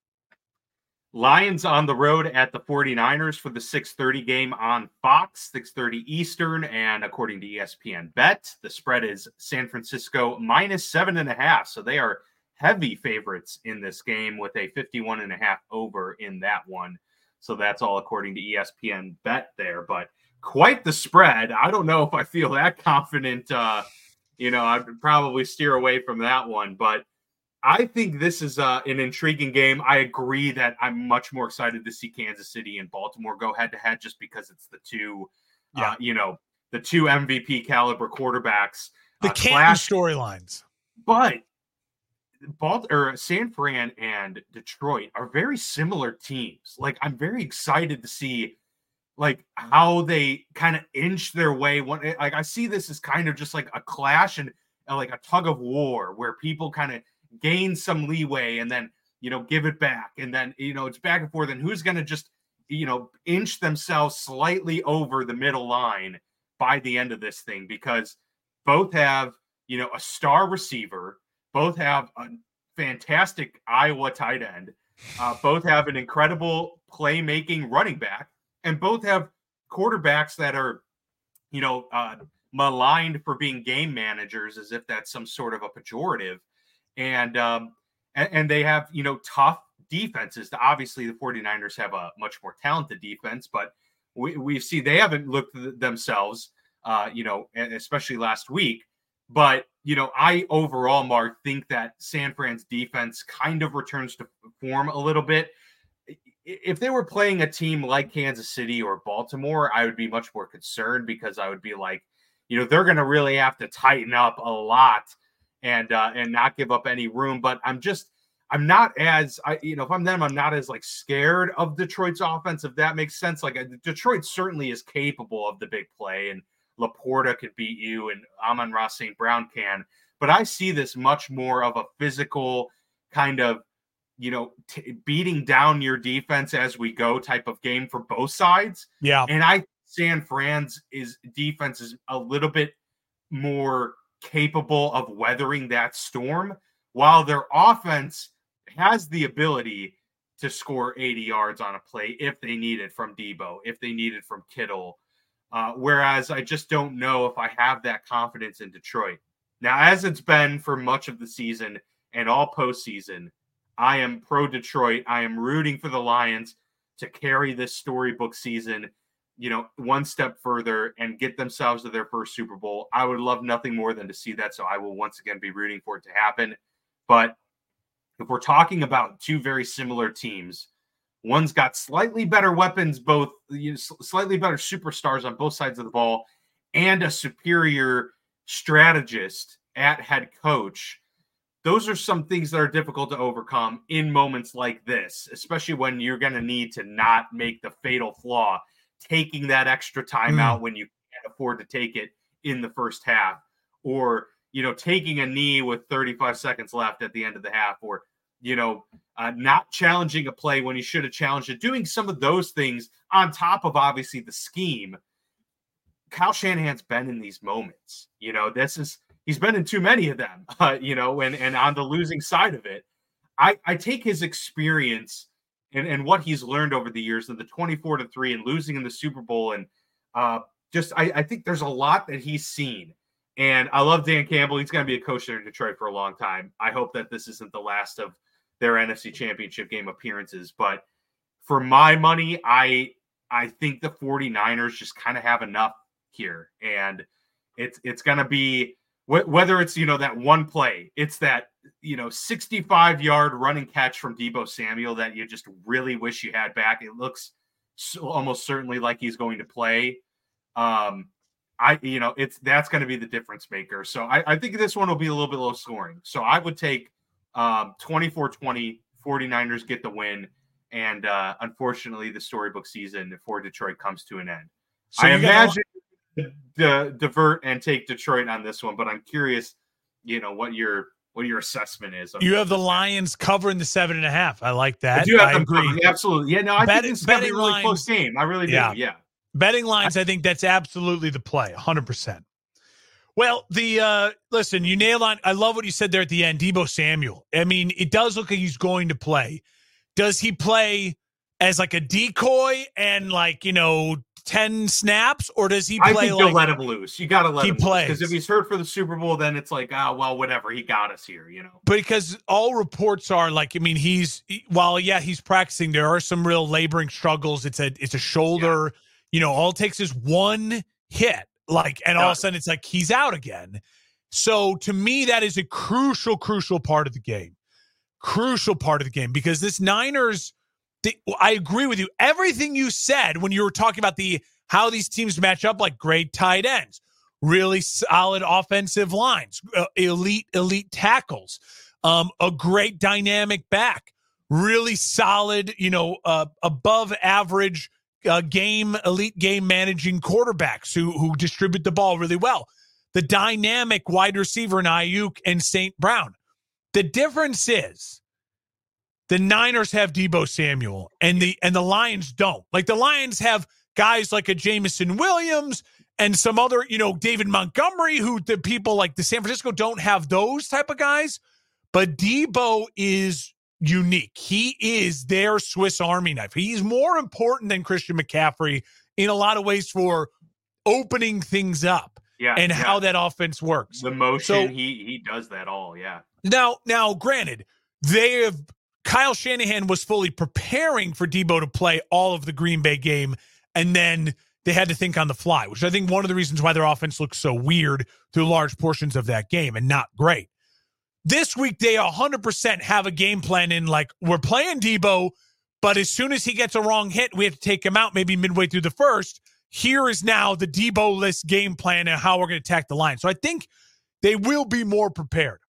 Lions on the road at the 49ers for the 6:30 game on Fox, 6:30 Eastern, and according to ESPN Bet, the spread is San Francisco minus seven and a half. So they are heavy favorites in this game with a 51 and a half over in that one. So that's all according to ESPN bet there, but quite the spread. I don't know if I feel that confident. Uh, you know, I'd probably steer away from that one, but I think this is uh, an intriguing game. I agree that I'm much more excited to see Kansas City and Baltimore go head to head just because it's the two, uh, yeah. Uh, you know, the two MVP caliber quarterbacks. The uh, Canton storylines. But Balt or San Fran and Detroit are very similar teams. Like I'm very excited to see like how they kind of inch their way. One eh, like I see this as kind of just like a clash and uh, like a tug of war where people kind of gain some leeway and then you know give it back and then you know it's back and forth and who's going to just you know inch themselves slightly over the middle line by the end of this thing because both have you know a star receiver both have a fantastic Iowa tight end. Uh, both have an incredible playmaking running back, and both have quarterbacks that are, you know, uh, maligned for being game managers, as if that's some sort of a pejorative. And um, and, and they have you know tough defenses. Obviously, the 49ers have a much more talented defense, but we we see they haven't looked themselves, uh, you know, especially last week. But you know, I overall, Mark, think that San Fran's defense kind of returns to form a little bit. If they were playing a team like Kansas City or Baltimore, I would be much more concerned because I would be like, you know, they're going to really have to tighten up a lot and uh, and not give up any room. But I'm just, I'm not as, I you know, if I'm them, I'm not as like scared of Detroit's offense. If that makes sense, like Detroit certainly is capable of the big play and LaPorta could beat you and Amon-Ra St. Brown can. But I see this much more of a physical kind of, you know, t- beating down your defense as we go type of game for both sides. Yeah. And I San Fran's is defense is a little bit more capable of weathering that storm, while their offense has the ability to score 80 yards on a play if they need it from Deebo, if they need it from Kittle. Uh, whereas I just don't know if I have that confidence in Detroit. Now, as it's been for much of the season and all postseason, I am pro Detroit. I am rooting for the Lions to carry this storybook season you know, one step further and get themselves to their first Super Bowl. I would love nothing more than to see that. So I will once again be rooting for it to happen. But if we're talking about two very similar teams, one's got slightly better weapons, both you know, slightly better superstars on both sides of the ball, and a superior strategist at head coach. Those are some things that are difficult to overcome in moments like this, especially when you're going to need to not make the fatal flaw taking that extra timeout mm. when you can't afford to take it in the first half, or you know, taking a knee with 35 seconds left at the end of the half, or you know, uh, not challenging a play when you should have challenged it, doing some of those things on top of obviously the scheme. Kyle Shanahan's been in these moments. You know, this is he's been in too many of them. Uh, you know, and and on the losing side of it, I I take his experience and, and what he's learned over the years and the 24 to 3 and losing in the Super Bowl. And uh, just, I, I think there's a lot that he's seen. And I love Dan Campbell. He's going to be a coach there in Detroit for a long time. I hope that this isn't the last of their NFC championship game appearances. But for my money, I I think the 49ers just kind of have enough here. And it's it's gonna be whether it's you know that one play, it's that you know 65 yard running catch from Deebo Samuel that you just really wish you had back. It looks so, almost certainly like he's going to play. Um, I you know it's that's going to be the difference maker. So I, I think this one will be a little bit low scoring. So I would take um 24-20 49ers get the win and uh unfortunately the storybook season for Detroit comes to an end. So I imagine to divert and take Detroit on this one, but I'm curious, you know, what your what your assessment is. You have the Lions covering the seven and a half. I like that. I do have I agree. Covered. Absolutely. Yeah, no, I Bet, think it's gonna be a really lines, close game. I really do. Yeah. yeah. Betting lines, I think that's absolutely the play, 100%. Well, the uh listen, you nail on. I love what you said there at the end, Deebo Samuel. I mean, it does look like he's going to play. Does he play as like a decoy and like, you know, 10 snaps or does he play I think like, you'll let him loose. You got to let he him play because if he's hurt for the Super Bowl then it's like, oh, well, whatever, he got us here, you know. Because all reports are like I mean, he's while yeah, he's practicing, there are some real laboring struggles. It's a it's a shoulder, yeah. you know, all it takes is one hit like and all of a sudden it's like he's out again. So to me that is a crucial crucial part of the game. Crucial part of the game because this Niners the, I agree with you. Everything you said when you were talking about the how these teams match up, like great tight ends, really solid offensive lines, uh, elite elite tackles, um, a great dynamic back, really solid, you know, uh, above average uh, game elite game managing quarterbacks who who distribute the ball really well. The dynamic wide receiver in Aiyuk and St. Brown. The difference is the Niners have Deebo Samuel and the and the Lions don't. Like the Lions have guys like a Jameson Williams and some other, you know, David Montgomery, who the people like the San Francisco don't have those type of guys. But Deebo is unique. He is their Swiss Army knife. He's more important than Christian McCaffrey in a lot of ways for opening things up. Yeah, and yeah. how that offense works. The motion, so, he he does that all. Yeah. Now, now, granted, they have Kyle Shanahan was fully preparing for Deebo to play all of the Green Bay game, and then they had to think on the fly, which I think one of the reasons why their offense looks so weird through large portions of that game and not great. This week, they 100% have a game plan in like, we're playing Deebo, but as soon as he gets a wrong hit, we have to take him out maybe midway through the first. Here is now the Deebo list game plan and how we're going to attack the line. So I think they will be more prepared.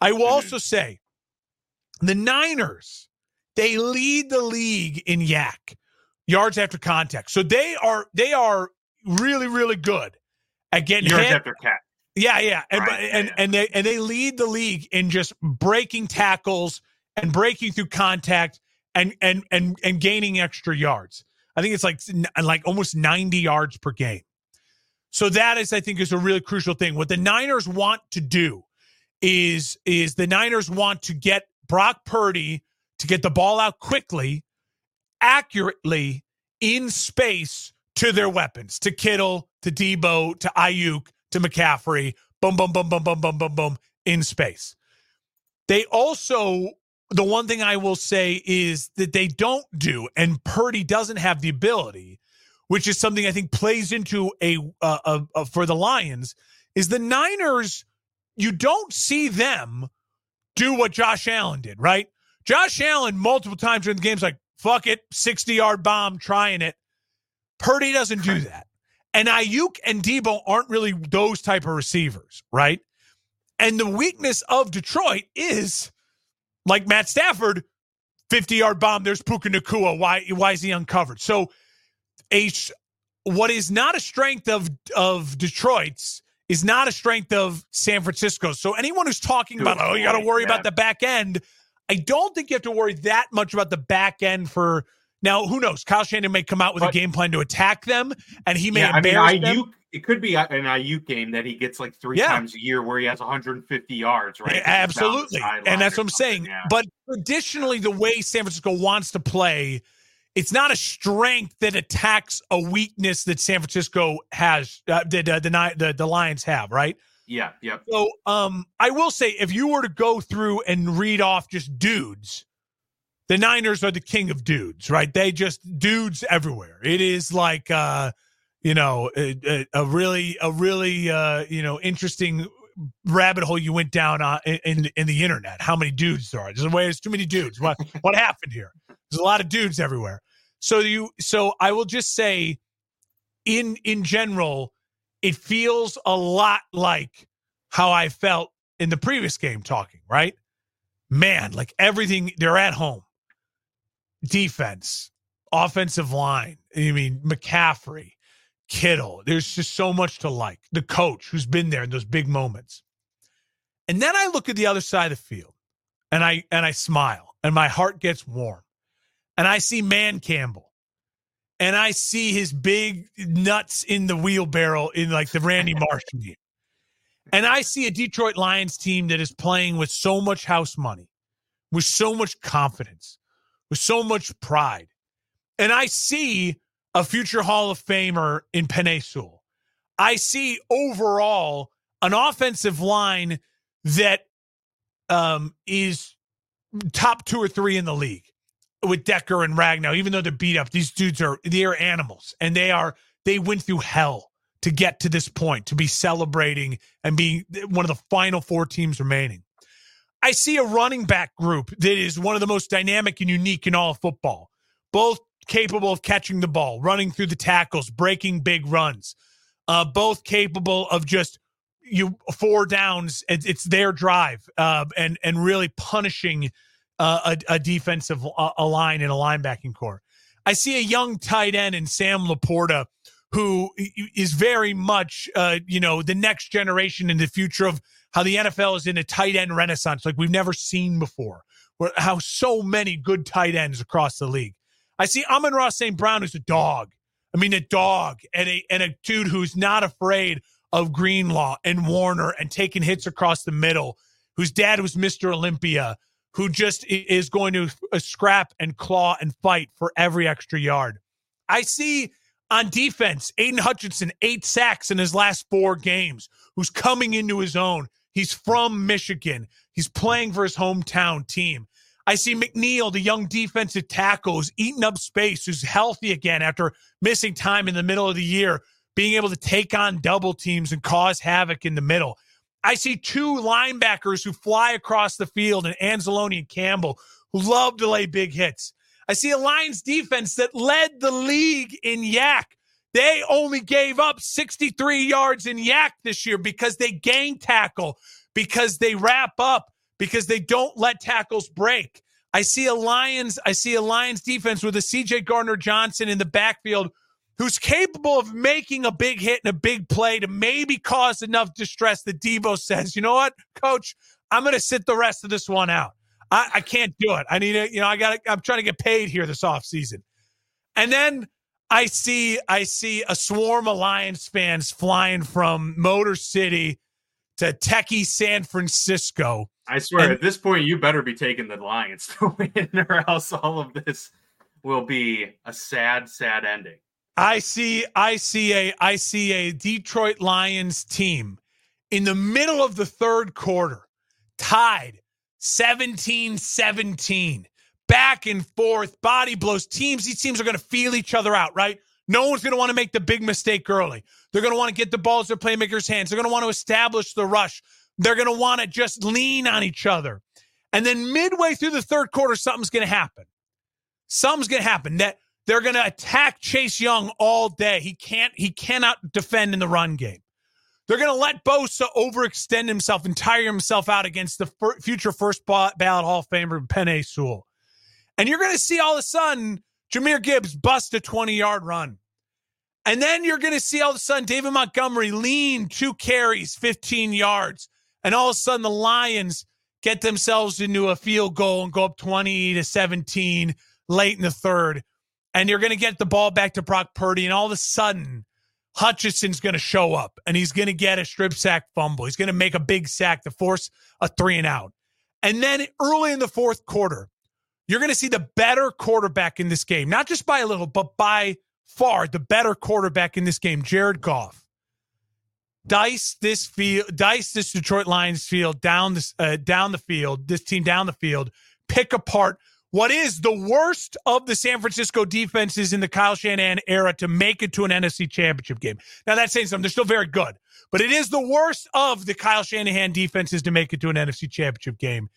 I will mm-hmm. also say the Niners, they lead the league in YAC yards after contact. So they are they are really really good at getting yards hit. after catch. Yeah, yeah, and right. and, and they and they lead the league in just breaking tackles and breaking through contact and and and and gaining extra yards. I think it's like like almost 90 yards per game. So that is I think is a really crucial thing. What the Niners want to do is is the Niners want to get Brock Purdy to get the ball out quickly, accurately in space to their weapons, to Kittle, to Deebo, to Aiyuk, to McCaffrey. Boom, boom, boom, boom, boom, boom, boom, boom in space. They also, the one thing I will say is that they don't do, and Purdy doesn't have the ability, which is something I think plays into a, uh, a, a for the Lions, is the Niners. You don't see them do what Josh Allen did, right? Josh Allen multiple times during the game's like, fuck it, 60 yard bomb, trying it. Purdy doesn't do that. And Aiyuk and Deebo aren't really those type of receivers, right? And the weakness of Detroit is like Matt Stafford, 50 yard bomb. There's Puka Nacua. Why, why is he uncovered? So, a, what is not a strength of, of Detroit's is not a strength of San Francisco. So, anyone who's talking about, oh, you got to worry about the back end, I don't think you have to worry that much about the back end for now, who knows? Kyle Shanahan may come out with but, a game plan to attack them, and he may yeah, embarrass I mean, It could be uh, an Aiyuk game that he gets like three yeah. times a year where he has 150 yards, right? absolutely, and that's what I'm saying. Yeah. But traditionally, the way San Francisco wants to play, it's not a strength that attacks a weakness that San Francisco has, uh, that uh, the, the the Lions have, right? Yeah, yeah. So, um, I will say, if you were to go through and read off just dudes the Niners are the king of dudes, right? They just dudes everywhere. It is like, uh, you know, a, a really, a really, uh, you know, interesting rabbit hole you went down on in in the internet. How many dudes there are? There's a way. There's too many dudes. What what happened here? There's a lot of dudes everywhere. So you, so I will just say, in in general, it feels a lot like how I felt in the previous game. Talking right, man, like everything. They're at home defense, offensive line. I mean, McCaffrey, Kittle. There's just so much to like. The coach who's been there in those big moments. And then I look at the other side of the field and I and I smile and my heart gets warm. And I see Man Campbell. And I see his big nuts in the wheelbarrow in like the Randy Marsh game. And I see a Detroit Lions team that is playing with so much house money, with so much confidence, with so much pride. And I see a future Hall of Famer in Penei Sewell. I see overall an offensive line that um, is top two or three in the league with Decker and Ragnow. Even though they're beat up, these dudes are they are animals, and they are they went through hell to get to this point to be celebrating and being one of the final four teams remaining. I see a running back group that is one of the most dynamic and unique in all football, both capable of catching the ball, running through the tackles, breaking big runs, uh, both capable of just you four downs. It's their drive uh, and and really punishing uh, a, a, defensive uh, a line and a linebacking core. I see a young tight end in Sam LaPorta who is very much, uh, you know, the next generation in the future of how the NFL is in a tight end renaissance like we've never seen before. Where how so many good tight ends across the league. I see Amon-Ra St. Brown who's a dog. I mean, a dog and a and a dude who's not afraid of Greenlaw and Warner and taking hits across the middle. Whose dad was Mr. Olympia, who just is going to uh, scrap and claw and fight for every extra yard. I see on defense, Aidan Hutchinson, eight sacks in his last four games, who's coming into his own. He's from Michigan. He's playing for his hometown team. I see McNeil, the young defensive tackle, who's eating up space, who's healthy again after missing time in the middle of the year, being able to take on double teams and cause havoc in the middle. I see two linebackers who fly across the field, and Anzalone and Campbell, who love to lay big hits. I see a Lions defense that led the league in YAC. They only gave up 63 yards in YAC this year because they gang tackle, because they wrap up, because they don't let tackles break. I see a Lions, I see a Lions defense with a CJ Gardner Johnson in the backfield who's capable of making a big hit and a big play to maybe cause enough distress that Deebo says, you know what, coach, I'm going to sit the rest of this one out. I, I can't do it. I need to, you know, I got I'm trying to get paid here this off season. And then I see I see a swarm of Lions fans flying from Motor City to techie San Francisco. I swear, and, at this point, you better be taking the Lions to win, or else all of this will be a sad, sad ending. I see, I see a, I see a Detroit Lions team in the middle of the third quarter, tied 17 17, back and forth, body blows. Teams, these teams are going to feel each other out, right? No one's going to want to make the big mistake early. They're going to want to get the balls their playmakers' hands. They're going to want to establish the rush. They're going to want to just lean on each other. And then midway through the third quarter, something's going to happen. Something's going to happen that they're going to attack Chase Young all day. He can't, he cannot defend in the run game. They're going to let Bosa overextend himself and tire himself out against the future first ballot Hall of Famer Penei Sewell. And you're going to see all of a sudden Jahmyr Gibbs bust a 20 yard run. And then you're going to see all of a sudden David Montgomery lean two carries, 15 yards. And all of a sudden the Lions get themselves into a field goal and go up 20 to 17 late in the third. And you're going to get the ball back to Brock Purdy. And all of a sudden, Hutchinson's going to show up and he's going to get a strip sack fumble. He's going to make a big sack to force a three and out. And then early in the fourth quarter, you're going to see the better quarterback in this game, not just by a little, but by far the better quarterback in this game, Jared Goff. Dice this field, dice this Detroit Lions field down this uh, down the field, this team down the field, pick apart what is the worst of the San Francisco defenses in the Kyle Shanahan era to make it to an NFC championship game. Now that's saying something. They're still very good, but it is the worst of the Kyle Shanahan defenses to make it to an NFC championship game.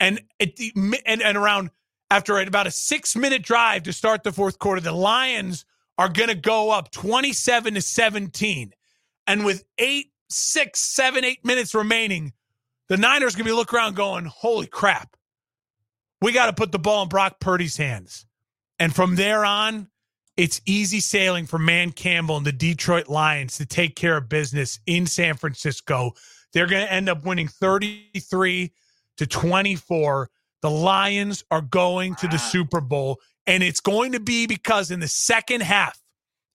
And it, and, and around after about a six minute drive to start the fourth quarter, the Lions are going to go up 27 to 17. And with eight, six, seven, eight minutes remaining, the Niners going to be looking around going, holy crap, we got to put the ball in Brock Purdy's hands. And from there on, it's easy sailing for Man Campbell and the Detroit Lions to take care of business in San Francisco. They're going to end up winning 33 to 24 the Lions are going to the Super Bowl, and it's going to be because in the second half,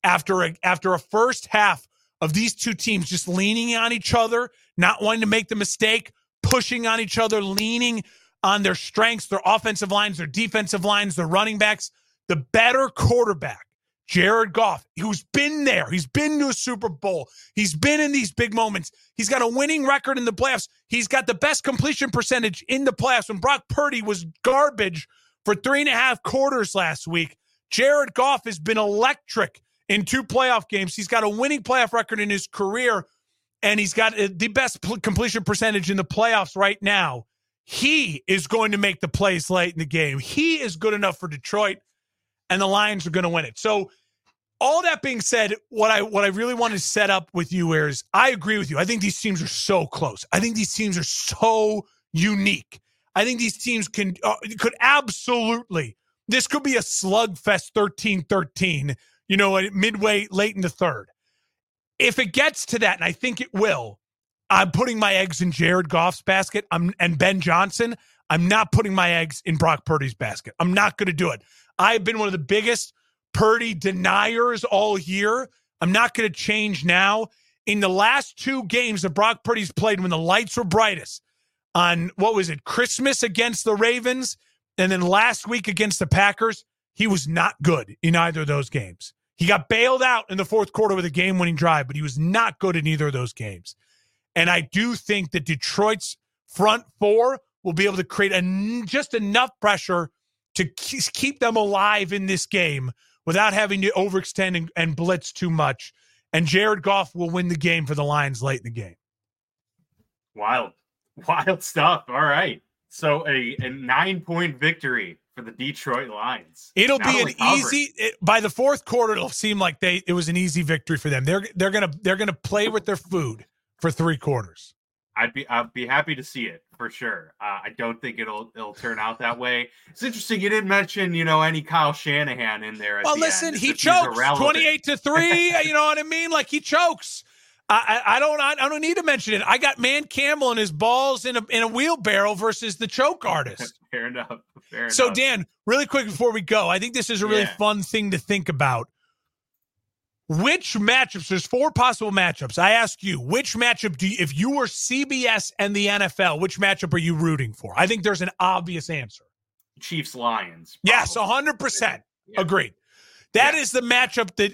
after a, after a first half of these two teams just leaning on each other, not wanting to make the mistake, pushing on each other, leaning on their strengths, their offensive lines, their defensive lines, their running backs, the better quarterback Jared Goff, who's been there, he's been to a Super Bowl, he's been in these big moments, he's got a winning record in the playoffs, he's got the best completion percentage in the playoffs. When Brock Purdy was garbage for three and a half quarters last week, Jared Goff has been electric in two playoff games. He's got a winning playoff record in his career, and he's got uh, the best completion percentage in the playoffs right now. He is going to make the plays late in the game. He is good enough for Detroit and the Lions are going to win it. So, all that being said, what I what I really want to set up with you is I agree with you. I think these teams are so close. I think these teams are so unique. I think these teams can uh, could absolutely this could be a slugfest 13-13, you know, midway late in the third. If it gets to that and I think it will, I'm putting my eggs in Jared Goff's basket. I'm and Ben Johnson. I'm not putting my eggs in Brock Purdy's basket. I'm not going to do it. I've been one of the biggest Purdy deniers all year. I'm not going to change now. In the last two games that Brock Purdy's played when the lights were brightest on what was it, Christmas against the Ravens, and then last week against the Packers, he was not good in either of those games. He got bailed out in the fourth quarter with a game winning drive, but he was not good in either of those games. And I do think that Detroit's front four will be able to create a, just enough pressure to keep them alive in this game without having to overextend and, and blitz too much. And Jared Goff will win the game for the Lions late in the game. Wild, wild stuff. All right. So a, a nine point victory for the Detroit Lions. It'll be an easy it, by the fourth quarter. It'll seem like they it was an easy victory for them. They're they're gonna they're gonna play with their food for three quarters. I'd be I'd be happy to see it for sure. Uh, I don't think it'll it'll turn out that way. It's interesting you didn't mention you know any Kyle Shanahan in there. well, the listen, he chokes twenty eight to three. you know what I mean? Like he chokes. I, I, don't I, don't need to mention it. I got Man Campbell and his balls in a in a wheelbarrow versus the choke artist. Fair enough. Fair so enough. Dan, really quick before we go, I think this is a really Yeah. fun thing to think about. Which matchups? There's four possible matchups. I ask you, which matchup do you, if you were CBS and the NFL, which matchup are you rooting for? I think there's an obvious answer. Chiefs Lions. Yes, probably. hundred percent. Yeah. Agreed. That Yeah. is the matchup that,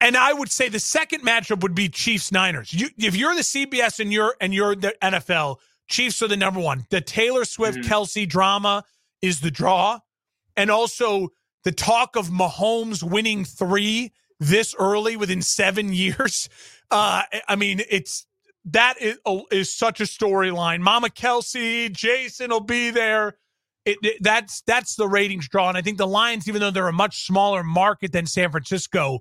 and I would say the second matchup would be Chiefs Niners. You, if you're the CBS and you're and you're the NFL, Chiefs are the number one. The Taylor Swift Mhm. Kelce drama is the draw, and also the talk of Mahomes winning three this early within seven years. Uh, I mean, it's that is, oh, is such a storyline. Mama Kelce, Jason will be there it, it- that's that's the ratings draw. And I think the Lions, even though they're a much smaller market than San Francisco,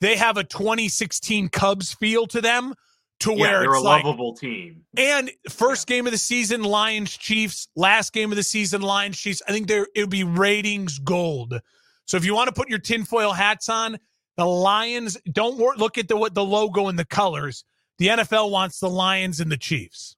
they have a 2016 Cubs feel to them, to Yeah, where they're it's a like lovable team. and first game of the season, Lions Chiefs. Last game of the season, Lions Chiefs. I think there it would be ratings gold. So if you want to put your tinfoil hats on, the Lions don't wor- look at the what the logo and the colors. The NFL wants the Lions and the Chiefs.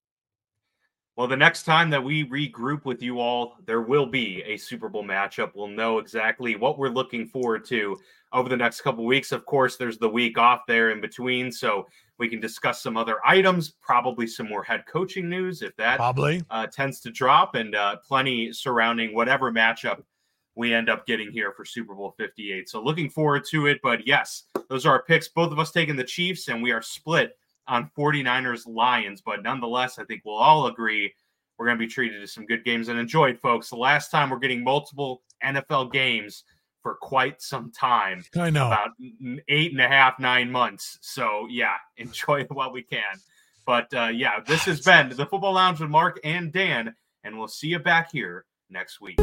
Well, the next time that we regroup with you all, there will be a Super Bowl matchup. We'll know exactly what we're looking forward to over the next couple weeks. Of course, there's the week off there in between, so we can discuss some other items, probably some more head coaching news if that Probably. uh, tends to drop, and uh, plenty surrounding whatever matchup we end up getting here for Super Bowl 58. So looking forward to it. But yes, those are our picks. Both of us taking the Chiefs, and we are split on 49ers Lions. But nonetheless, I think we'll all agree we're going to be treated to some good games and enjoyed, folks. The last time we're getting multiple NFL games for quite some time I know. about eight and a half, nine months. So yeah, enjoy it while we can. But uh, yeah, this has been the Football Lounge with Mark and Dan, and we'll see you back here next week.